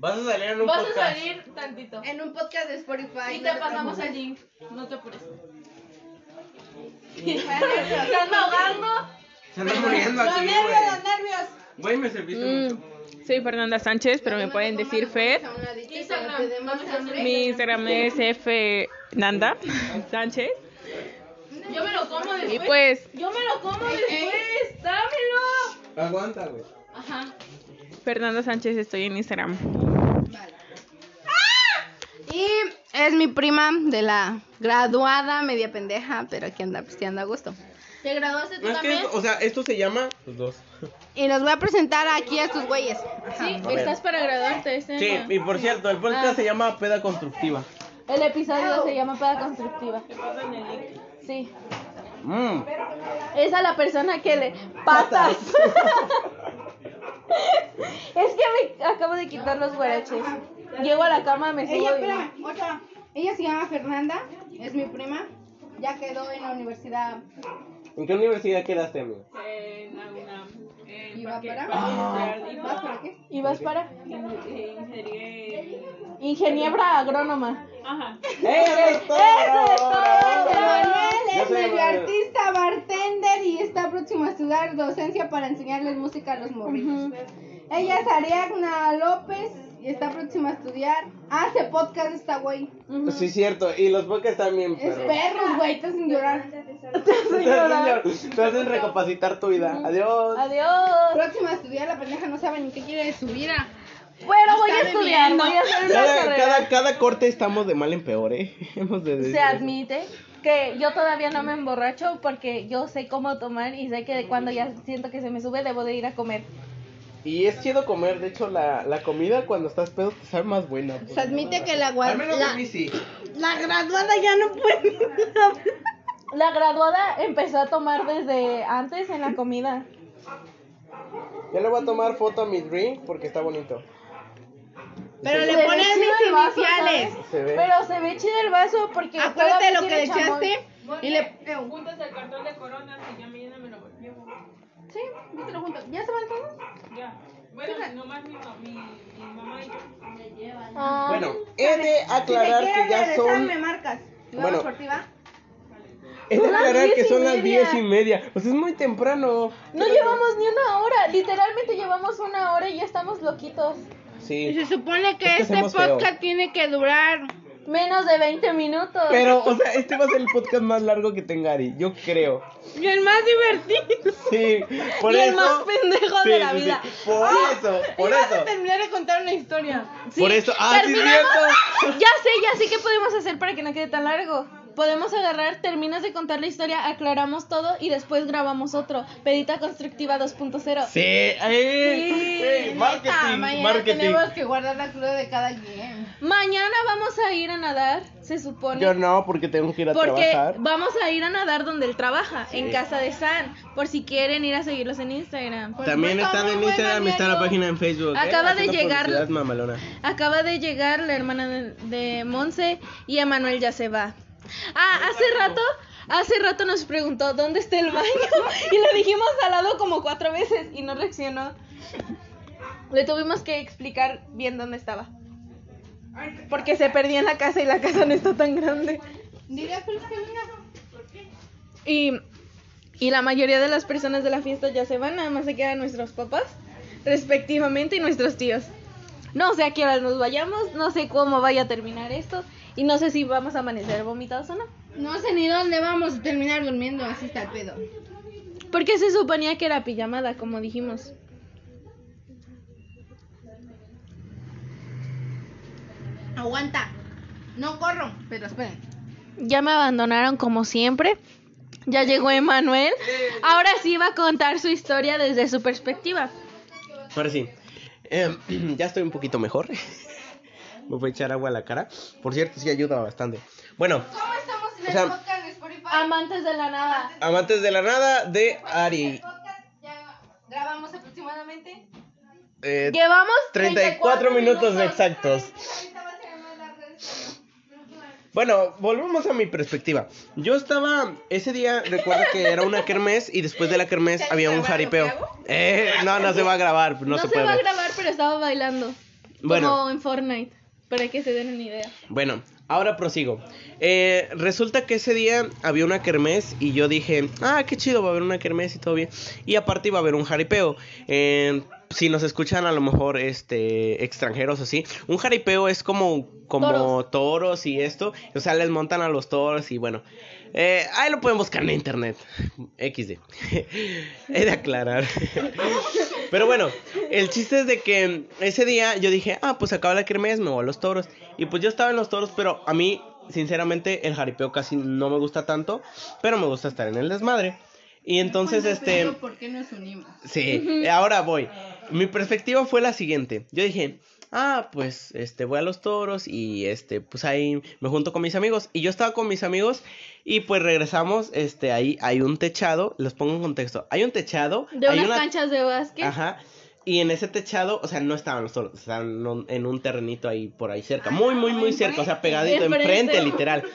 Vas a salir en un Vas a podcast. salir tantito. en un podcast de Spotify. Y te pasamos el link. No te apures. Están ahogando. Se anda muriendo Los aquí, nervios, güey. los nervios. Güey, me serviste mucho. Mm, soy Fernanda Sánchez, pero me pueden decir Fer. Mi Instagram es Fnanda Sánchez. Yo me lo como Y pues, Yo me lo como después. Dámelo. Aguanta, güey. Ajá. Fernanda Sánchez, estoy en Instagram. Y es mi prima de la graduada, media pendeja, pero aquí anda pisteando a gusto. ¿Te graduaste tú No, es que, también? esto- o sea, esto se llama... Los dos. Y los voy a presentar aquí a estos güeyes. Sí, ver. estás para graduarte este Sí, año. y por cierto, el podcast Ah. se llama Peda Constructiva. El episodio se llama Peda Constructiva. Sí. Mm. Es a la persona que le patas. es que me acabo de quitar los guaraches. Llego a la cama, me subo Ella, y... otra. Ella se llama Fernanda, es mi prima. Ya quedó en la universidad. ¿En qué universidad quedaste, amigo? En la UNAM. ¿Y va parque- para? ¿Vas para qué? ¿Y vas para? in- ingeniería en- Ingeniera agrónoma. Ajá. ¡Eso es todo! ¡Eso es todo! es medio artista, bartender y está próximo a estudiar docencia para enseñarles música a los morrillos. Ella es Ariadna López y está próxima a estudiar. Hace podcast esta güey. Sí, cierto. Y los podcasts también, Es perro. perros, güey, te hacen llorar. Señor, Te hacen recapacitar tu vida. Adiós. Adiós. Próxima a estudiar, la pendeja no sabe ni qué quiere de su vida. Pero voy a estudiar, voy a hacer una Cada, carrera. cada, cada corte estamos de mal en peor, ¿eh? Hemos de decir Se admite que yo todavía no me emborracho porque yo sé cómo tomar y sé que cuando ya siento que se me sube debo de ir a comer. Y es chido comer. De hecho, la, la comida cuando estás pedo te sabe más buena. pues. Se admite que la, gua- Al menos la, a mí sí. la graduada ya no puede. La graduada empezó a tomar desde antes en la comida. Yo le voy a tomar foto a mi drink porque está bonito. Pero Se le pones mis vaso, iniciales. Se ve. Pero se ve chido el vaso porque Acuérdate lo que le echaste y le. Juntas el cartón de coronas y ya Sí, yo te lo junto. ¿Ya se van todos? Ya. Bueno, nomás mi, mi, mi mamá y yo. Ah, Bueno, he de aclarar si te que quieres ya regresar, son. me marcas. Y Bueno. vamos por ti, ¿va? He de Son las aclarar que y son las media. diez y media. Pues es muy temprano. no llevamos ni una hora, literalmente llevamos una hora y ya estamos loquitos. Y Sí. se supone que Es que este hacemos feo. podcast tiene que durar. Menos de 20 minutos. Pero, o sea, este va a ser el podcast más largo que tenga Ari. Yo creo. Y el más divertido. Sí, por Y el eso. más pendejo Sí, de la sí, sí. vida. Por eso, por y vas eso. a terminar de contar una historia. Sí, Por eso. Ah, sí, cierto. Ya sé, ya sé qué podemos hacer para que no quede tan largo. Podemos agarrar, terminas de contar la historia, aclaramos todo y después grabamos otro. Pedita constructiva 2.0. Sí, eh, Sí, eh, marketing, Ah, mañana marketing. tenemos que guardar la cruda de cada quien. Mañana vamos a ir a nadar, se supone. Yo no, porque tengo que ir a Porque trabajar. vamos a ir a nadar donde él trabaja, en casa de San, por si quieren ir a seguirlos en Instagram. Pues También está están en Instagram, está la página en Facebook. ¿eh? Acaba de llegar- mamalona. Acaba de llegar la hermana de, de Monse y Emanuel ya se va. Ah, hace rato, hace rato nos preguntó dónde está el baño y le dijimos al lado como cuatro veces y no reaccionó. Le tuvimos que explicar bien dónde estaba. Porque se perdía en la casa y la casa no está tan grande. Y, y la mayoría de las personas de la fiesta ya se van, nada más se quedan nuestros papás, respectivamente, y nuestros tíos. No sé a qué hora nos vayamos, no sé cómo vaya a terminar esto, y no sé si vamos a amanecer vomitados o no. No sé ni dónde vamos a terminar durmiendo, así está el pedo. Porque se suponía que era pijamada, como dijimos. Aguanta. No corro, pero esperen. Ya me abandonaron como siempre. Ya llegó Emanuel. Ahora sí va a contar su historia desde su perspectiva. Ahora sí. Em, ya estoy un poquito mejor. Me voy a echar agua a la cara. Por cierto, sí ayuda bastante. Bueno, ¿Cómo estamos en O sea, el podcast de Spotify? Amantes de la nada. amantes de la nada de Ari. podcast ya grabamos aproximadamente. Eh, Llevamos 34 minutos exactos. Ahorita va a ser más largo esto. Bueno, volvemos a mi perspectiva. Yo estaba, ese día recuerdo que era una kermés y después de la kermés había un jaripeo. Eh, no, no se va a grabar, no, No, se, se, puede va a grabar, pero estaba bailando. Bueno. Como en Fortnite. Para que se den una idea. Bueno, ahora prosigo. Eh, resulta que ese día había una kermés y yo dije, ah, qué chido, va a haber una kermés y todo bien. Y aparte iba a haber un jaripeo. Eh, si nos escuchan a lo mejor este extranjeros así, un jaripeo es como como toros, Toros. y esto, o sea, les montan a los toros y bueno, eh, ahí lo pueden buscar en internet. XD. He de aclarar. Pero bueno, el chiste es de que ese día yo dije, ah, pues acaba la kermés, me voy a los toros. Y pues yo estaba en los toros, pero a mí, sinceramente, el jaripeo casi no me gusta tanto, pero me gusta estar en el desmadre. Y entonces, este... ¿Por qué nos unimos? Sí, ahora voy. Mi perspectiva fue la siguiente. Yo dije, ah, pues, este, voy a los toros y, este, pues ahí me junto con mis amigos. Y yo estaba con mis amigos y pues regresamos, este, ahí hay un techado, les pongo en contexto. Hay un techado. De hay unas una- canchas de básquet. Ajá. Y en ese techado, o sea, no estaban los toros, estaban en un- en un terrenito ahí por ahí cerca. Muy, muy, muy cerca, o sea, pegadito, Enfrente. enfrente, literal.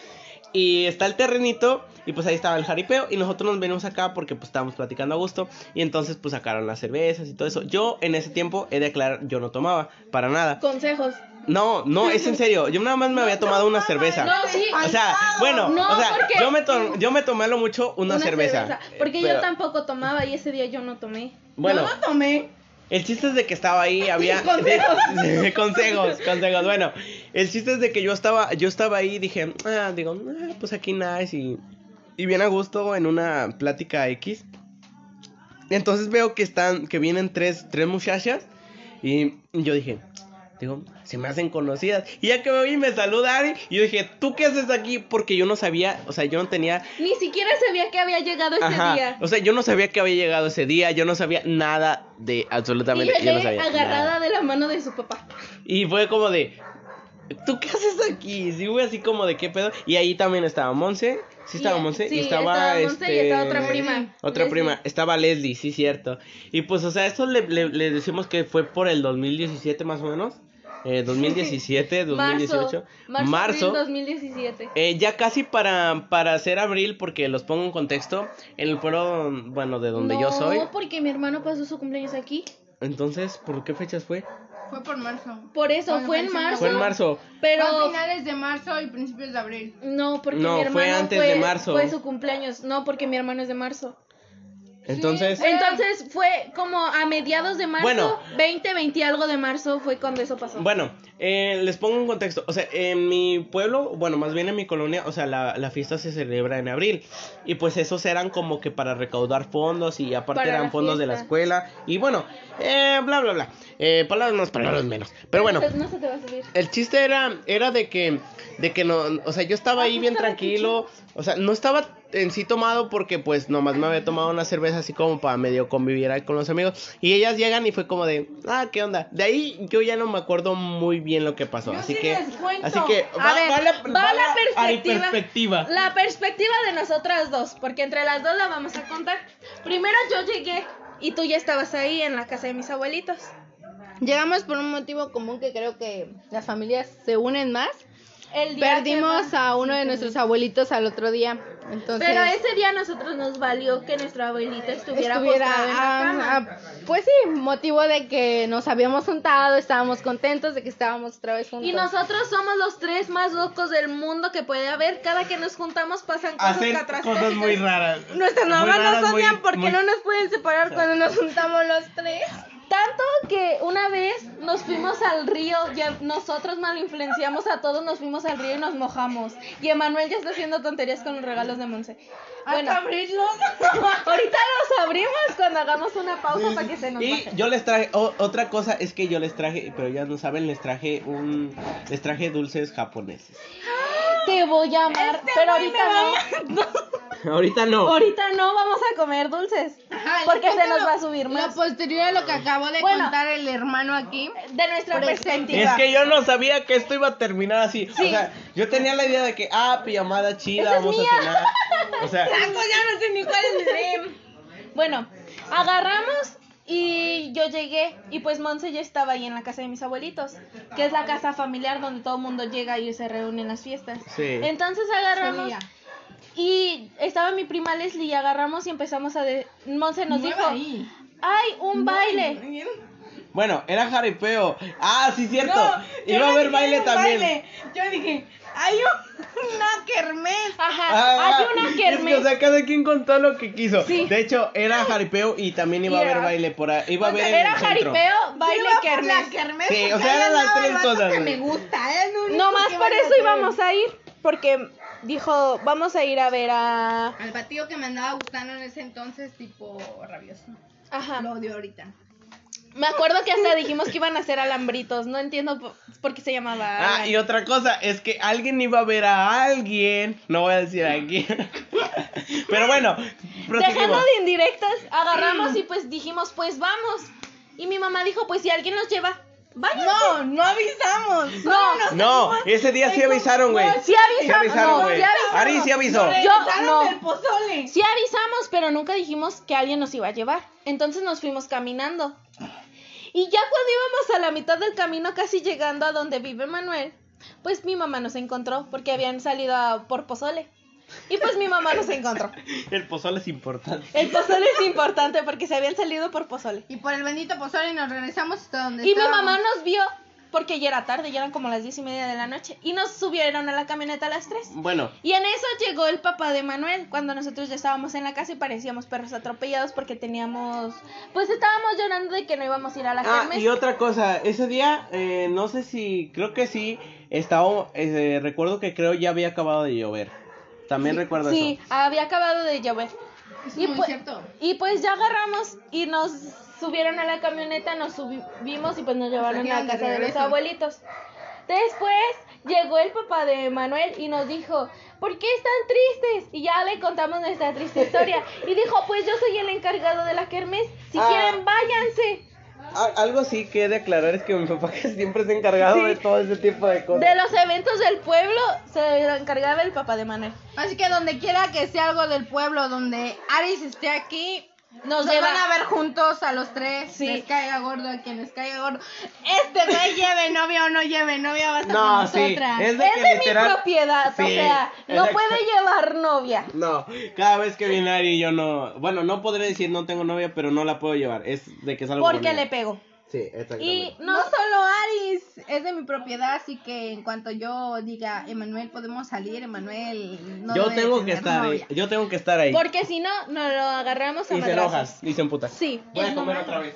Y está el terrenito y pues ahí estaba el jaripeo y nosotros nos venimos acá porque pues estábamos platicando a gusto y entonces pues sacaron las cervezas y todo eso. Yo en ese tiempo he de aclarar, yo no tomaba para nada. Consejos. No, no, es en serio, yo nada más me había tomado una cerveza. No, sí. O sea, bueno, No, o sea, porque- yo me, to- yo me tomé a lo mucho una, cerveza. Porque Pero- yo tampoco tomaba y ese día yo no tomé. Bueno, Yo no tomé. El chiste es de que estaba ahí, había Consejos. de- consejos, consejos. Bueno, el chiste es de que yo estaba, yo estaba ahí y dije, ah, digo, ah, pues aquí nice y, y bien a gusto en una plática X. Entonces veo que están, que vienen tres, tres muchachas y yo dije, digo, se me hacen conocidas. Y ya que me vi me saludan y yo dije, ¿tú qué haces aquí? Porque yo no sabía, o sea, yo no tenía Ni siquiera sabía que había llegado ese Ajá. día. O sea, yo no sabía que había llegado ese día, yo no sabía nada de Y absolutamente, yo no sabía. agarrada nada. de la mano de su papá. Y fue como de, ¿tú qué haces aquí? Sí, fue así como de qué pedo. Y ahí también estaba Monse, sí estaba Y- Monse, sí, y estaba, estaba Monse y este, estaba otra prima. Otra Leslie. prima, estaba Leslie, sí, cierto. Y pues, o sea, esto le, le, le decimos que fue por el 2017 más o menos. Eh, 2017, 2018. Marzo. Marzo. abril 2017. Eh, ya casi para, para hacer abril, porque los pongo en contexto, en el pueblo, bueno, de donde yo soy. No, porque mi hermano pasó su cumpleaños aquí. Entonces, ¿por qué fechas fue? Fue por marzo. Por eso, Bueno, fue en fue marzo. Fue en marzo. Pero Fue a finales de marzo y principios de abril. no, porque No, mi fue hermano antes fue, de marzo. fue su cumpleaños. No, porque mi hermano es de marzo. Entonces, Entonces fue como a mediados de marzo, Bueno. 20, 20 y algo de marzo fue cuando eso pasó. bueno, eh, les pongo un contexto. O sea, en mi pueblo, bueno, más bien en mi colonia, o sea, la, la fiesta se celebra en abril. Y pues esos eran como que para recaudar fondos y aparte Para eran fondos de la escuela. Y bueno, eh, bla, bla, bla. Eh, palabras más, palabras menos. Pero bueno. No se te va a subir. El chiste era, era de que, de que no, o sea, yo estaba ahí bien tranquilo, o sea, no estaba en sí tomado porque pues nomás me había tomado una cerveza así como para medio convivir ahí con los amigos y ellas llegan y fue como de, ah, ¿qué onda? De ahí yo ya no me acuerdo muy bien lo que pasó, Yo así sí que, les cuento. así que, A va, ver, va la, va la a mi perspectiva. perspectiva. La perspectiva de nosotras dos, porque entre las dos la vamos a contar. Primero yo llegué y tú ya estabas ahí en la casa de mis abuelitos. Llegamos por un motivo común que creo que las familias se unen más. El día Perdimos que- a uno de nuestros abuelitos al otro día. Entonces, Pero ese día a nosotros nos valió que nuestra abuelita estuviera, estuviera en la ah, cama. ah, pues sí, motivo de que nos habíamos juntado, estábamos contentos de que estábamos otra vez juntos. Y nosotros somos los tres más locos del mundo que puede haber. Cada que nos juntamos pasan cosas Hacer catastróficas. cosas muy raras. Nuestras mamás nos odian porque muy- no nos pueden separar cuando nos juntamos los tres. Tanto que una vez nos fuimos al río, ya nosotros mal influenciamos a todos, nos fuimos al río y nos mojamos. Y Emanuel ya está haciendo tonterías con los regalos de Monse. Bueno, Hasta abrirlos. ahorita los abrimos cuando hagamos una pausa para que se nos Y baje. yo les traje, o- otra cosa es que yo les traje, pero ya no saben, les traje un, les traje dulces japoneses. Te voy a amar, Este pero ahorita no. Ahorita no. Ahorita no vamos a comer dulces. Ajá, porque se nos lo- va a subir más. Lo posterior a lo que acabó de Bueno. contar el hermano aquí. De nuestra perspectiva. Es que yo no sabía que esto iba a terminar así. O sea, yo tenía la idea de que, ah, pijamada chida, Esa es vamos mía. a cenar. O sea, Exacto, ya no sé ni cuál es. Bueno, agarramos Y yo llegué y pues Monse ya estaba ahí en la casa de mis abuelitos, que es la casa familiar donde todo el mundo llega y se reúne en las fiestas. Sí. Entonces agarramos Solía. y estaba mi prima Leslie y agarramos y empezamos a... De... Monse nos dijo, ahí. ¡ay, un baile! Bueno, era jaripeo. Ah, sí, cierto. No, Iba a haber baile también. baile. Yo dije, hay un- una kermés. Ajá, Ah, hay una es kermés. que, o sea, cada quien contó lo que quiso. Sí. De hecho, era jaripeo y también iba a haber baile por ahí. Iba a haber Era jaripeo, baile, por kermés. Sí, o sea, eran las tres cosas, que güey. me gusta, es lo único No más por eso íbamos a ir, porque dijo, vamos a ir a ver a... Al batido que me andaba gustando en ese entonces, tipo rabioso. Ajá. Lo odio ahorita. Me acuerdo que hasta dijimos que iban a hacer alambritos, no entiendo por, por qué se llamaba. Ah, y otra cosa, es que alguien iba a ver a alguien. No voy a decir a quién. Pero bueno, Dejando de indirectas, agarramos y pues dijimos, pues vamos. Y mi mamá dijo, pues si alguien nos lleva, váyanse. No, no avisamos. No, No, ese día sí avisaron, güey. sí avisamos, avisaron, no, güey. sí avisamos. Ari sí avisó. Yo, no. del pozole. Sí avisamos, pero nunca dijimos que alguien nos iba a llevar. Entonces nos fuimos caminando. Y ya cuando íbamos a la mitad del camino, casi llegando a donde vive Manuel, pues mi mamá nos encontró porque habían salido a- por pozole. Y pues mi mamá nos encontró. El pozole es importante. El pozole es importante porque se habían salido por pozole. Y por el bendito pozole nos regresamos hasta donde Y mi mamá nos vio porque ya era tarde, ya eran como las diez y media de la noche. Y nos subieron a la camioneta a las tres. Bueno, Y en eso llegó el papá de Manuel, cuando nosotros ya estábamos en la casa y parecíamos perros atropellados porque teníamos, pues estábamos llorando de que no íbamos a ir a la Ah, kermés. y otra cosa, ese día, eh, no sé si, creo que sí, estaba, eh, recuerdo que creo ya había acabado de llover. También recuerdo Sí, eso. había acabado de llover. Y pues- cierto. Y pues ya agarramos y nos subieron a la camioneta, nos subimos y pues nos llevaron a la casa de los abuelitos. Después llegó el papá de Manuel y nos dijo, ¿por qué están tristes? Y ya le contamos nuestra triste historia. Y dijo, pues yo soy el encargado de la kermés, si Ah. quieren váyanse. Algo sí que he de aclarar es que mi papá que siempre se ha encargado Sí. de todo ese tipo de cosas. De los eventos del pueblo se encargaba el papá de Manuel. Así que donde quiera que sea algo del pueblo, donde Aris esté aquí, Nos nos lleva- van a ver juntos a los tres. Sí. Les caiga gordo a quien les caiga gordo. Este güey lleve novia o no lleve novia, va a estar No, con sí, nosotras. es de Es de literal. mi propiedad, o Sí, sea, no puede llevar novia. No, cada vez que viene Ari yo no, bueno, no podré decir no tengo novia, pero no la puedo llevar, es de que salgo Porque con le pego. Sí, exactamente. Y No no, solo Es de mi propiedad, así que en cuanto yo diga, Emanuel, podemos salir, Emanuel, no yo debe tengo que tener estar ahí, novia. yo tengo que estar ahí. porque si no, nos lo agarramos a Y se madrazos. enojas, dicen putas. Sí. Voy a comer otra vez.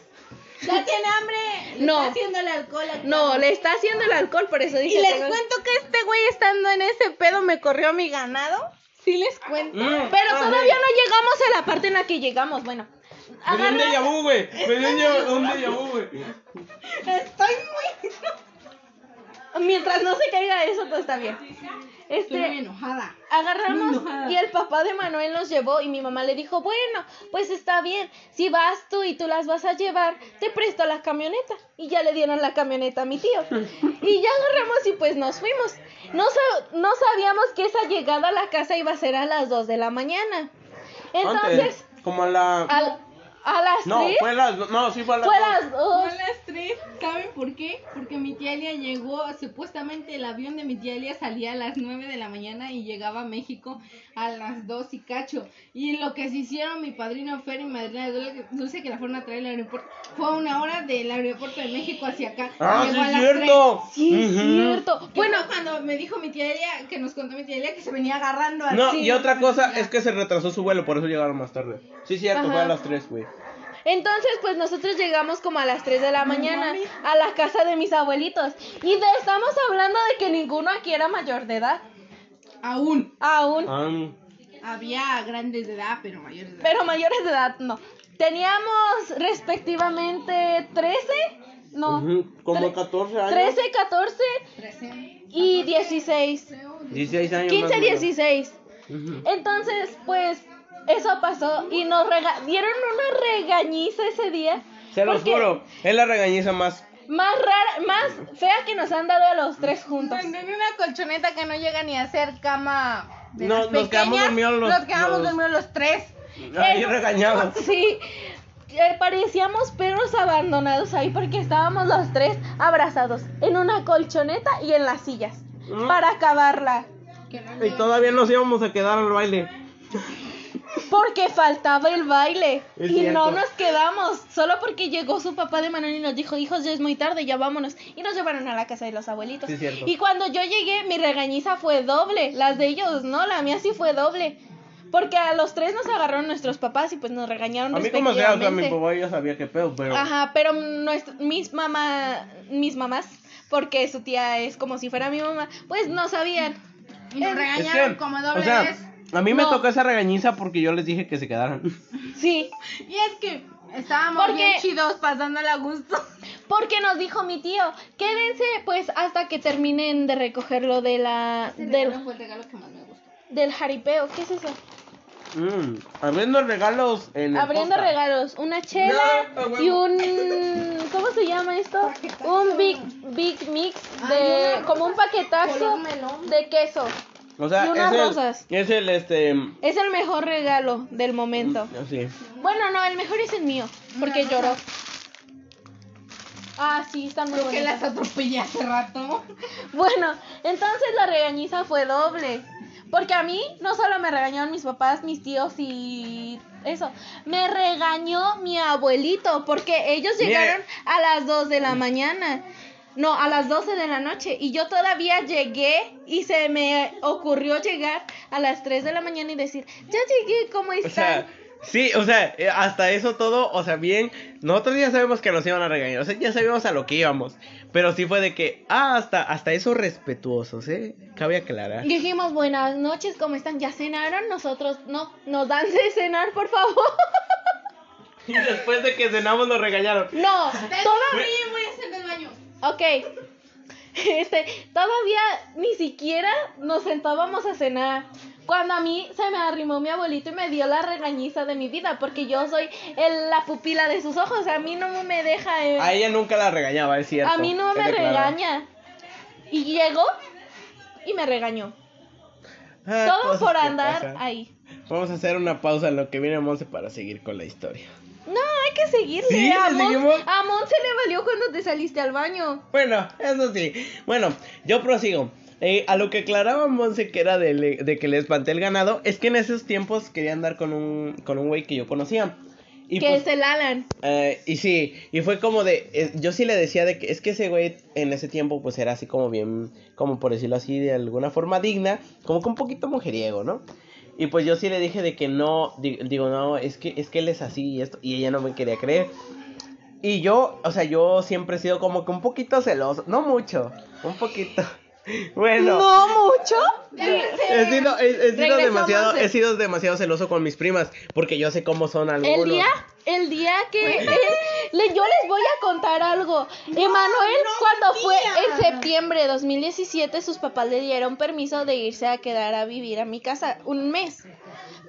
Ya tiene hambre. Le No. Está haciendo el alcohol aquí. No, le está haciendo el alcohol, por eso Y les tengo- cuento que este güey estando en ese pedo me corrió mi ganado. Sí les cuento. Mm, Pero ah, todavía no llegamos a la parte en la que llegamos. Bueno, Me dio un déjà vu, güey. Me dio un déjà- un déjà vu, güey. Estoy muy... mientras no se caiga eso, todo está bien. Estoy muy Este, enojada. agarramos y el papá de Manuel nos llevó y mi mamá le dijo, bueno, pues está bien, si vas tú y tú las vas a llevar, te presto la camioneta. Y ya le dieron la camioneta a mi tío. Y ya agarramos y pues nos fuimos. No, sa- no sabíamos que esa llegada a la casa iba a ser a las 2 de la mañana. Entonces, Antes, como a la... al- a las No, 3 fue a las... No, sí fue a las... fue dos. las 2. Son las tres. ¿Saben por qué? Porque mi tía Elia llegó, supuestamente el avión de mi tía Elia salía a las 9 de la mañana y llegaba a México a las 2 y cacho. Y lo que se hicieron mi padrino Fer y mi madrina Dulce, Dulce, que la fueron a traer al aeropuerto, fue a una hora del aeropuerto de México hacia acá. Ah, Y sí llegó a es las cierto. Sí, es cierto. Bueno, Bueno, cuando me dijo mi tía Elia, que nos contó mi tía Elia que se venía agarrando así. No, y otra cosa es que se retrasó su vuelo, por eso llegaron más tarde. Sí, cierto, Ajá. fue a las 3, güey. Entonces, pues nosotros llegamos como a las 3 de la mañana a la casa de mis abuelitos. Y de, estamos hablando de que ninguno aquí era mayor de edad. Aún. Aún. Ah, Había grandes de edad, pero mayores de edad. Pero mayores de edad no. Teníamos respectivamente 13. No. ujú, como Tre- 14 años. 13, 14 y 16. 16 años. 15, más o menos. 16. Ujú. Entonces, pues eso pasó y nos rega dieron una regañiza ese día. Se los juro, es la regañiza más... Más rara, más fea que nos han dado a los tres juntos. En una colchoneta que no llega ni a ser cama de No, las nos quedamos pequeñas, dormidos los- Nos quedamos los- dormidos los tres. Ahí Eh, regañados. Sí. eh, parecíamos perros abandonados ahí porque estábamos los tres abrazados en una colchoneta y en las sillas Mm. para acabarla. Y todavía nos íbamos a quedar al baile. Porque faltaba el baile Es y cierto. no nos quedamos, solo porque llegó su papá de Manuel y nos dijo, hijos, ya es muy tarde, ya vámonos. Y nos llevaron a la casa de los abuelitos. Sí, es cierto. Y cuando yo llegué, mi regañiza fue doble, las de ellos no, la mía sí fue doble. Porque a los tres nos agarraron nuestros papás y pues nos regañaron A mí como sea, o sea, mi papá ya sabía qué pedo, pero... Ajá, pero mis mamá, mis mamás, porque su tía es como si fuera mi mamá, pues no sabían. Y nos Es- Es regañaron que, como doble o sea, vez. A mí me No. tocó esa regañiza porque yo les dije que se quedaran. Sí, Y es que estábamos Porque- bien chidos pasándola a gusto. porque nos dijo mi tío, quédense pues hasta que terminen de recogerlo de la Ese del, regalo fue el regalo que más me gustó. del jaripeo, ¿qué es eso? Mm, abriendo regalos en el Abriendo podcast. regalos, una chela No, no, y un ¿cómo se llama esto? Un big big mix de Ay, como un paquetazo de queso. O sea, y unas es el, rosas. es el, este... Es el mejor regalo del momento. Así. Bueno, no, el mejor es el mío, porque lloró. Ah, sí, están muy Creo que las atropellé hace rato. Bueno, entonces la regañiza fue doble. Porque a mí no solo me regañaron mis papás, mis tíos y eso. Me regañó mi abuelito porque ellos Mira. llegaron a las 2 de la mañana. No, a las 12 de la noche. Y yo todavía llegué y se me ocurrió llegar a las 3 de la mañana y decir, ya llegué, ¿cómo O están? sea, sí, o sea, eh, hasta eso todo, o sea, bien, nosotros ya sabemos que nos iban a regañar, o sea, ya sabíamos a lo que íbamos, pero sí fue de que, ah, hasta, hasta eso respetuosos, ¿eh? Cabe aclarar. Dijimos, buenas noches, ¿cómo están? ¿Ya cenaron? Nosotros, no, nos dan de cenar, por favor. Y después de que cenamos nos regañaron. No, Todavía voy a baño. Ok, este, todavía ni siquiera nos sentábamos a cenar. Cuando a mí se me arrimó mi abuelito y me dio la regañiza de mi vida, porque yo soy el- la pupila de sus ojos, a mí no me deja... eh, A ella nunca la regañaba, es cierto. a mí no me regaña. Y llegó y me regañó. Ah, Todo por andar pasan. ahí. Vamos a hacer una pausa en lo que viene Monse para seguir con la historia. No, hay que seguirle. Sí, a, Mon, seguimos. a Mon se le valió cuando te saliste al baño. Bueno, eso sí. Bueno, yo prosigo. Eh, a lo que aclaraba Monse que era de, le- de que le espanté el ganado, es que en esos tiempos quería andar con un con un güey que yo conocía. Y que pues, es el Alan. eh, y sí, y fue como de, eh, yo sí le decía de que es que ese güey en ese tiempo pues era así como bien, como por decirlo así, de alguna forma digna, como que un poquito mujeriego, ¿no? Y pues yo sí le dije de que no, di- digo, no, es que, es que él es así y esto, y ella no me quería creer. Y yo, o sea, yo siempre he sido como que un poquito celoso, no mucho, un poquito. Bueno. No mucho. He sido, he- he sido demasiado, de- he sido demasiado celoso con mis primas, porque yo sé cómo son algunos. El día, el día que le- yo les voy a contar algo. Emanuel, cuando fue en septiembre de 2017, sus papás le dieron permiso de irse a quedar a vivir a mi casa un mes.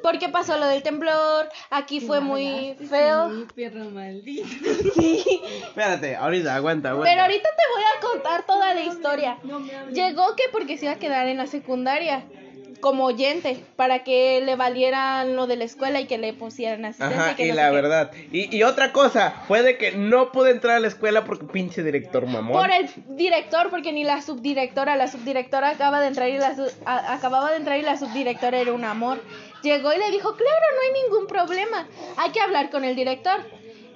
Porque pasó lo del temblor, aquí fue muy feo. Sí, perro maldito. Sí. Espérate, ahorita, aguanta, aguanta. Pero ahorita te voy a contar toda la historia. Llegó que porque se iba a quedar en la secundaria como oyente para que le valieran lo de la escuela y que le pusieran asistencia. Ajá, que y no la verdad. Y, y otra cosa, fue de que no pude entrar a la escuela porque pinche director mamón. Por el director, porque ni la subdirectora, la subdirectora acaba de entrar y la a- acababa de entrar y la subdirectora era un amor. Llegó y le dijo, claro, no hay ningún problema, hay que hablar con el director.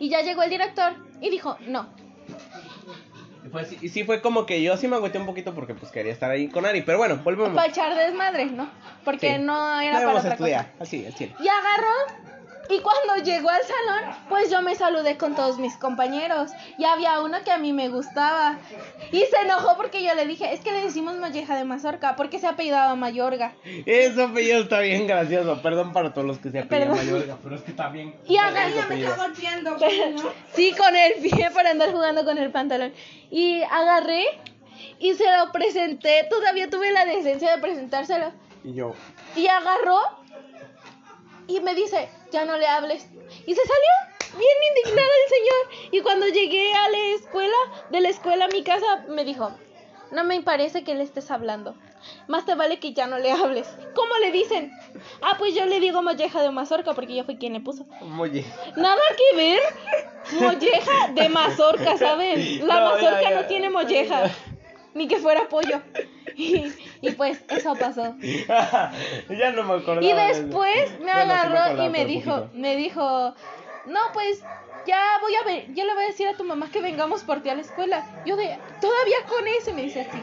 Y ya llegó el director y dijo, no. Así- y sí fue como que yo sí me agüité un poquito porque pues quería estar ahí con Ari. Pero bueno, volvemos. Para echar desmadre, ¿no? Porque Sí. no era para Debemos otra estudiar, cosa. así, chile. Y agarró. Y cuando llegó al salón, pues yo me saludé con todos mis compañeros. Y había uno que a mí me gustaba. Y se enojó porque yo le dije, es que le decimos Molleja de Mazorca, porque se apellidaba Mayorga. Ese apellido está bien gracioso. Perdón para todos los que se apellidan. Mayorga, pero es que está bien. Y está agarró- bien su apellido. golpeando. Sí, con el pie para andar jugando con el pantalón. Y agarré y se lo presenté. Todavía tuve la decencia de presentárselo. Y yo, Y agarró y me dice, ya no le hables. Y se salió bien indignado el señor. Y cuando llegué a la escuela, de la escuela a mi casa, me dijo, no me parece que le estés hablando. más te vale que ya no le hables. ¿Cómo le dicen? Ah, pues yo le digo molleja de mazorca porque yo fui quien le puso. Oye. Nada que ver. Molleja de mazorca, ¿saben? La No, ya, mazorca ya. no tiene molleja. Ni que fuera pollo. Y, y pues eso pasó. ya no me acordaba. Y después me Bueno, sí me agarró y me dijo, poquito. me dijo, no, pues ya voy a ver, ya le voy a decir a tu mamá que vengamos por ti a la escuela. Yo de, todavía con eso, y me dice así.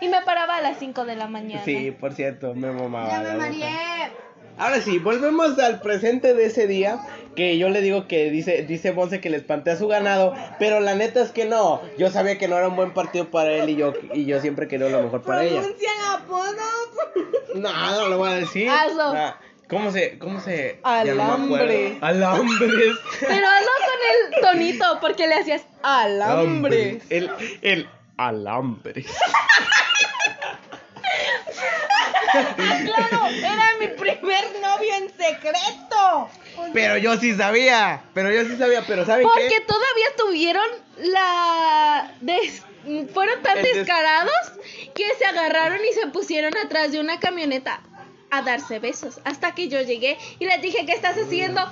Y me paraba a las 5 de la mañana. Sí, por cierto, me mamaba. Ya me mareé. Ahora sí, volvemos al presente de ese día, que yo le digo que dice, dice Monse que le espanté a su ganado, pero la neta es que no, yo sabía que no era un buen partido para él y yo, y yo siempre quería lo mejor para ella. Apodos. No, no lo voy a decir. Hazlo. Ah, ¿Cómo se, cómo se? no Alambre. Alambres. Pero hazlo con el tonito, porque le hacías alambre. El, el alambre. Claro, era mi primer novio en secreto. Pero yo sí sabía, pero yo sí sabía, pero ¿saben Porque qué? todavía tuvieron la... des- Fueron tan des- descarados que se agarraron y se pusieron atrás de una camioneta a darse besos. Hasta que yo llegué y les dije, ¿qué estás haciendo?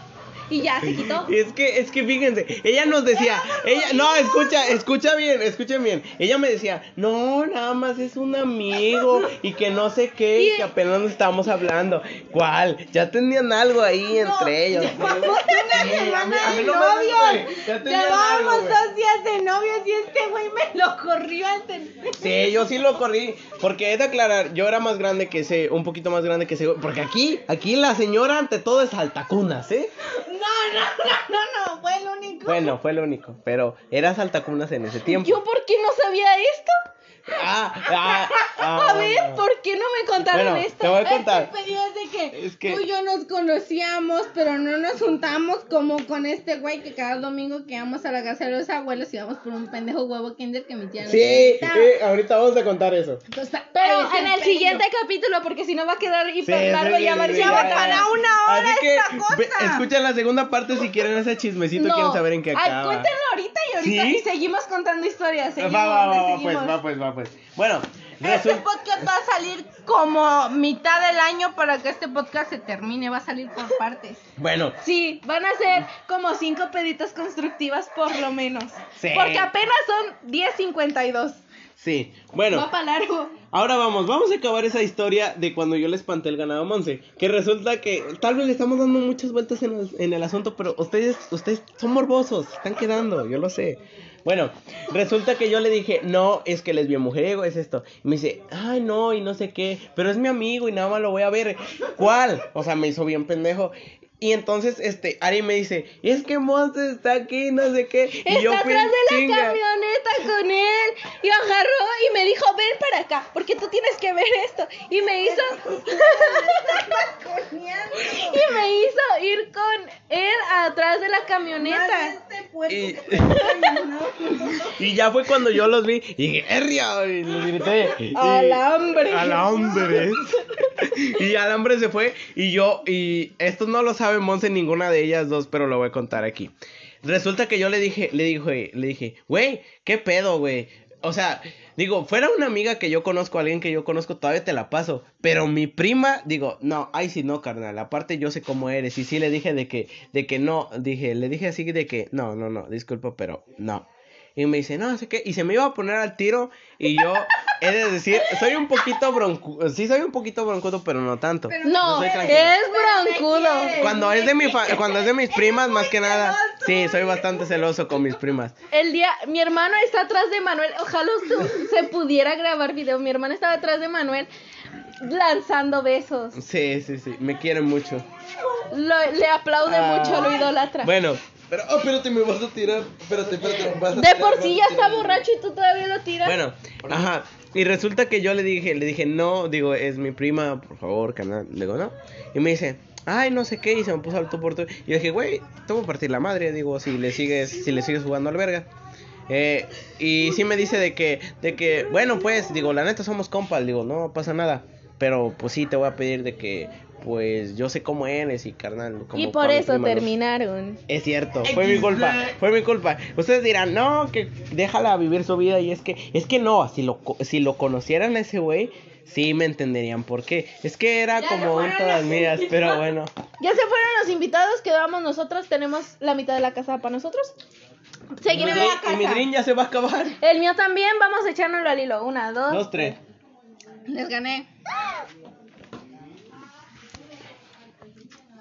Y ya se quitó. Es que, es que fíjense, ella nos decía, ella, no, escucha, escucha bien, escuchen bien. Ella me decía, no, nada más es un amigo y que no sé qué, y que apenas nos estábamos hablando. ¿Cuál? Ya tenían algo ahí entre ellos. Llevamos una semana de novios. Ya algo, güey. dos días de novios y este güey me lo corrió antes. Sí, yo sí lo corrí, porque es de aclarar, yo era más grande que ese, un poquito más grande que ese, porque aquí, aquí la señora ante todo es altacunas, ¿eh? No, no, no, no, fue el único. Bueno, fue lo único, pero eras altacunas en ese tiempo. ¿Yo por qué no sabía esto? Ah, ah, ah. A ver, ¿por qué no me contaron Bueno, esto? te voy a Es que contar. pedido es de que, Es que- tú y yo nos conocíamos, pero no nos juntamos como con este güey que cada domingo que íbamos a la casa de los abuelos íbamos por un pendejo huevo kinder que mi tía nos Sí, eh, ahorita vamos a contar eso. Entonces, Pero es en el siguiente capítulo, porque si no va a quedar hiper Sí, largo sí, y ya sí, va ya, para una hora Así que esta ve- cosa. escuchen la segunda parte si quieren ese chismecito, No. quieren saber en qué Ay, acaba. cuéntenlo ahorita y ahorita ¿Sí? y seguimos contando historias. Va, Seguimos, va, va, va, seguimos. pues, va, pues, va, pues. Bueno, Este podcast va a salir como mitad del año para que este podcast se termine, va a salir por partes. Bueno, Sí, van a ser como cinco peditas constructivas por lo menos. Sí. Porque apenas son 10.52. sí, bueno. Va para largo. Ahora vamos, vamos a acabar esa historia de cuando yo le espanté el ganado a Monse. Que resulta que tal vez le estamos dando muchas vueltas en el, en el asunto, pero ustedes, ustedes son morbosos, están quedando, yo lo sé. Bueno, resulta que yo le dije, no, es que él es bien mujeriego, es esto. Y me dice, ay, no, y no sé qué, pero es mi amigo y nada más lo voy a ver. ¿Cuál? O sea, me hizo bien pendejo. Y entonces, este, Ari me dice, es que Monse está aquí, no sé qué. Y Está yo fui atrás de la chinga. camioneta con él. Y agarró y me dijo, ven para acá, porque tú tienes que ver esto. Y me hizo... y me hizo ir con él atrás de la camioneta. Y, y ya fue cuando yo los vi y dije, ¡Herria! Y les grité. y- Alambre. Alambres. y Alambre se fue. Y yo, y esto no lo sabe Monse ninguna de ellas dos, pero lo voy a contar aquí. Resulta que yo le dije, le dije, le dije, güey, ¿qué pedo, güey? O sea, digo, fuera una amiga que yo conozco, alguien que yo conozco, todavía te la paso. Pero mi prima, digo, no, ay sí no, carnal. Aparte yo sé cómo eres. Y sí le dije de que, de que no, dije, le dije así de que, no, no, no, disculpa, pero no. Y me dice, no sé qué. Y se me iba a poner al tiro. Y yo, he de decir, soy un poquito broncudo. Sí, soy un poquito broncudo, pero no tanto. No, es broncudo. Cuando es de mi fa- cuando es de mis primas, más que nada. Sí, soy bastante celoso con mis primas. El día, mi hermano está atrás de Manuel. Ojalá su- se pudiera grabar video. Mi hermano estaba atrás de Manuel lanzando besos. Sí, sí, sí. Me quieren mucho. Lo- le aplaude Ah. mucho, lo idolatra. Bueno, pero, oh, espérate, me vas a tirar. Espérate, espérate, me vas a de tirar, por sí ya está borracho y tú todavía lo tiras. Bueno, ajá. Y resulta que yo le dije, le dije, no, digo, es mi prima, por favor, canal. Le digo, no. Y me dice, ay, no sé qué, y se me puso al tú por tú. Y yo dije, güey, te voy a partir la madre, digo, si le sigues, si le sigues jugando al verga. Eh, y sí me dice de que, de que, bueno, pues, digo, la neta somos compas, digo, no pasa nada. Pero pues sí te voy a pedir de que, pues, yo sé cómo eres y carnal. Como y por eso terminaron. Es cierto, fue mi culpa, fue mi culpa. Ustedes dirán, no, que déjala vivir su vida. Y es que, es que no, si lo, si lo conocieran a ese güey, sí me entenderían por qué. Es que era como un todas mías, pero bueno. Ya se fueron los invitados, quedamos nosotros, tenemos la mitad de la casa para nosotros. Drink, y mi ya se va a acabar. El mío también, vamos a echárnoslo al hilo. Una, dos. Dos, tres. Les gané.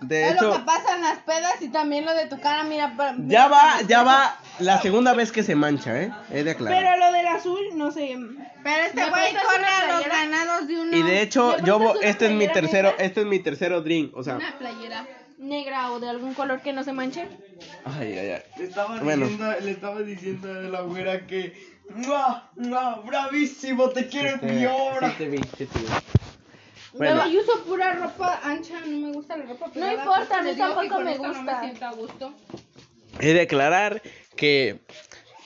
De Es lo que pasa en las pedas y también lo de tu cara, mira. ya va, ya va la segunda vez que se mancha, ¿eh? He de aclarar. Pero lo del azul, no sé. Pero este ¿Me güey corre a los ganados de uno. Y de hecho, ¿Me yo este es mi tercero, negra? este es mi tercero drink, o sea, Una playera. Negra o de algún color que no se manche. ay, ay, ay. Le estaba, Bueno. diciendo, le estaba diciendo a la güera que. ¡Mua! ¡Mua! ¡Bravísimo! ¡Te quiero Sí en mi obra! sí te vi, sí te vi. Bueno, Yo uso pura ropa ancha, no me gusta la ropa pegada. importa, a mí tampoco me esto No gusta. me siento a gusto. he de aclarar que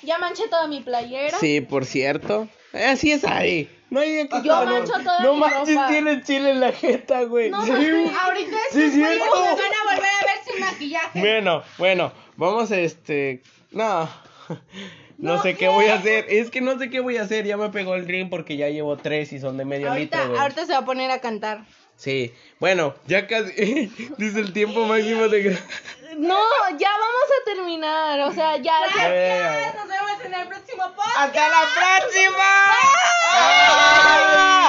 Ya manché toda mi playera. sí, por cierto, así es ahí. No hay de Yo mancho toda No mi manches, ropa. tiene chile en la jeta, güey. No, Sí. no, Ahorita Sí, güeyes cierto. me van a volver a ver sin maquillaje. Bueno, bueno, vamos a este. No. No, sé qué voy a hacer. Es que no sé qué voy a hacer. Ya me pegó el drink porque ya llevo tres y son de medio Ahorita, litro, güey. ahorita se va a poner a cantar. Sí. Bueno, ya casi. Dice el tiempo máximo de. gra- No, ya vamos a terminar. O sea, ya. ya- Eh, Nos vemos en el próximo podcast. ¡Hasta la próxima!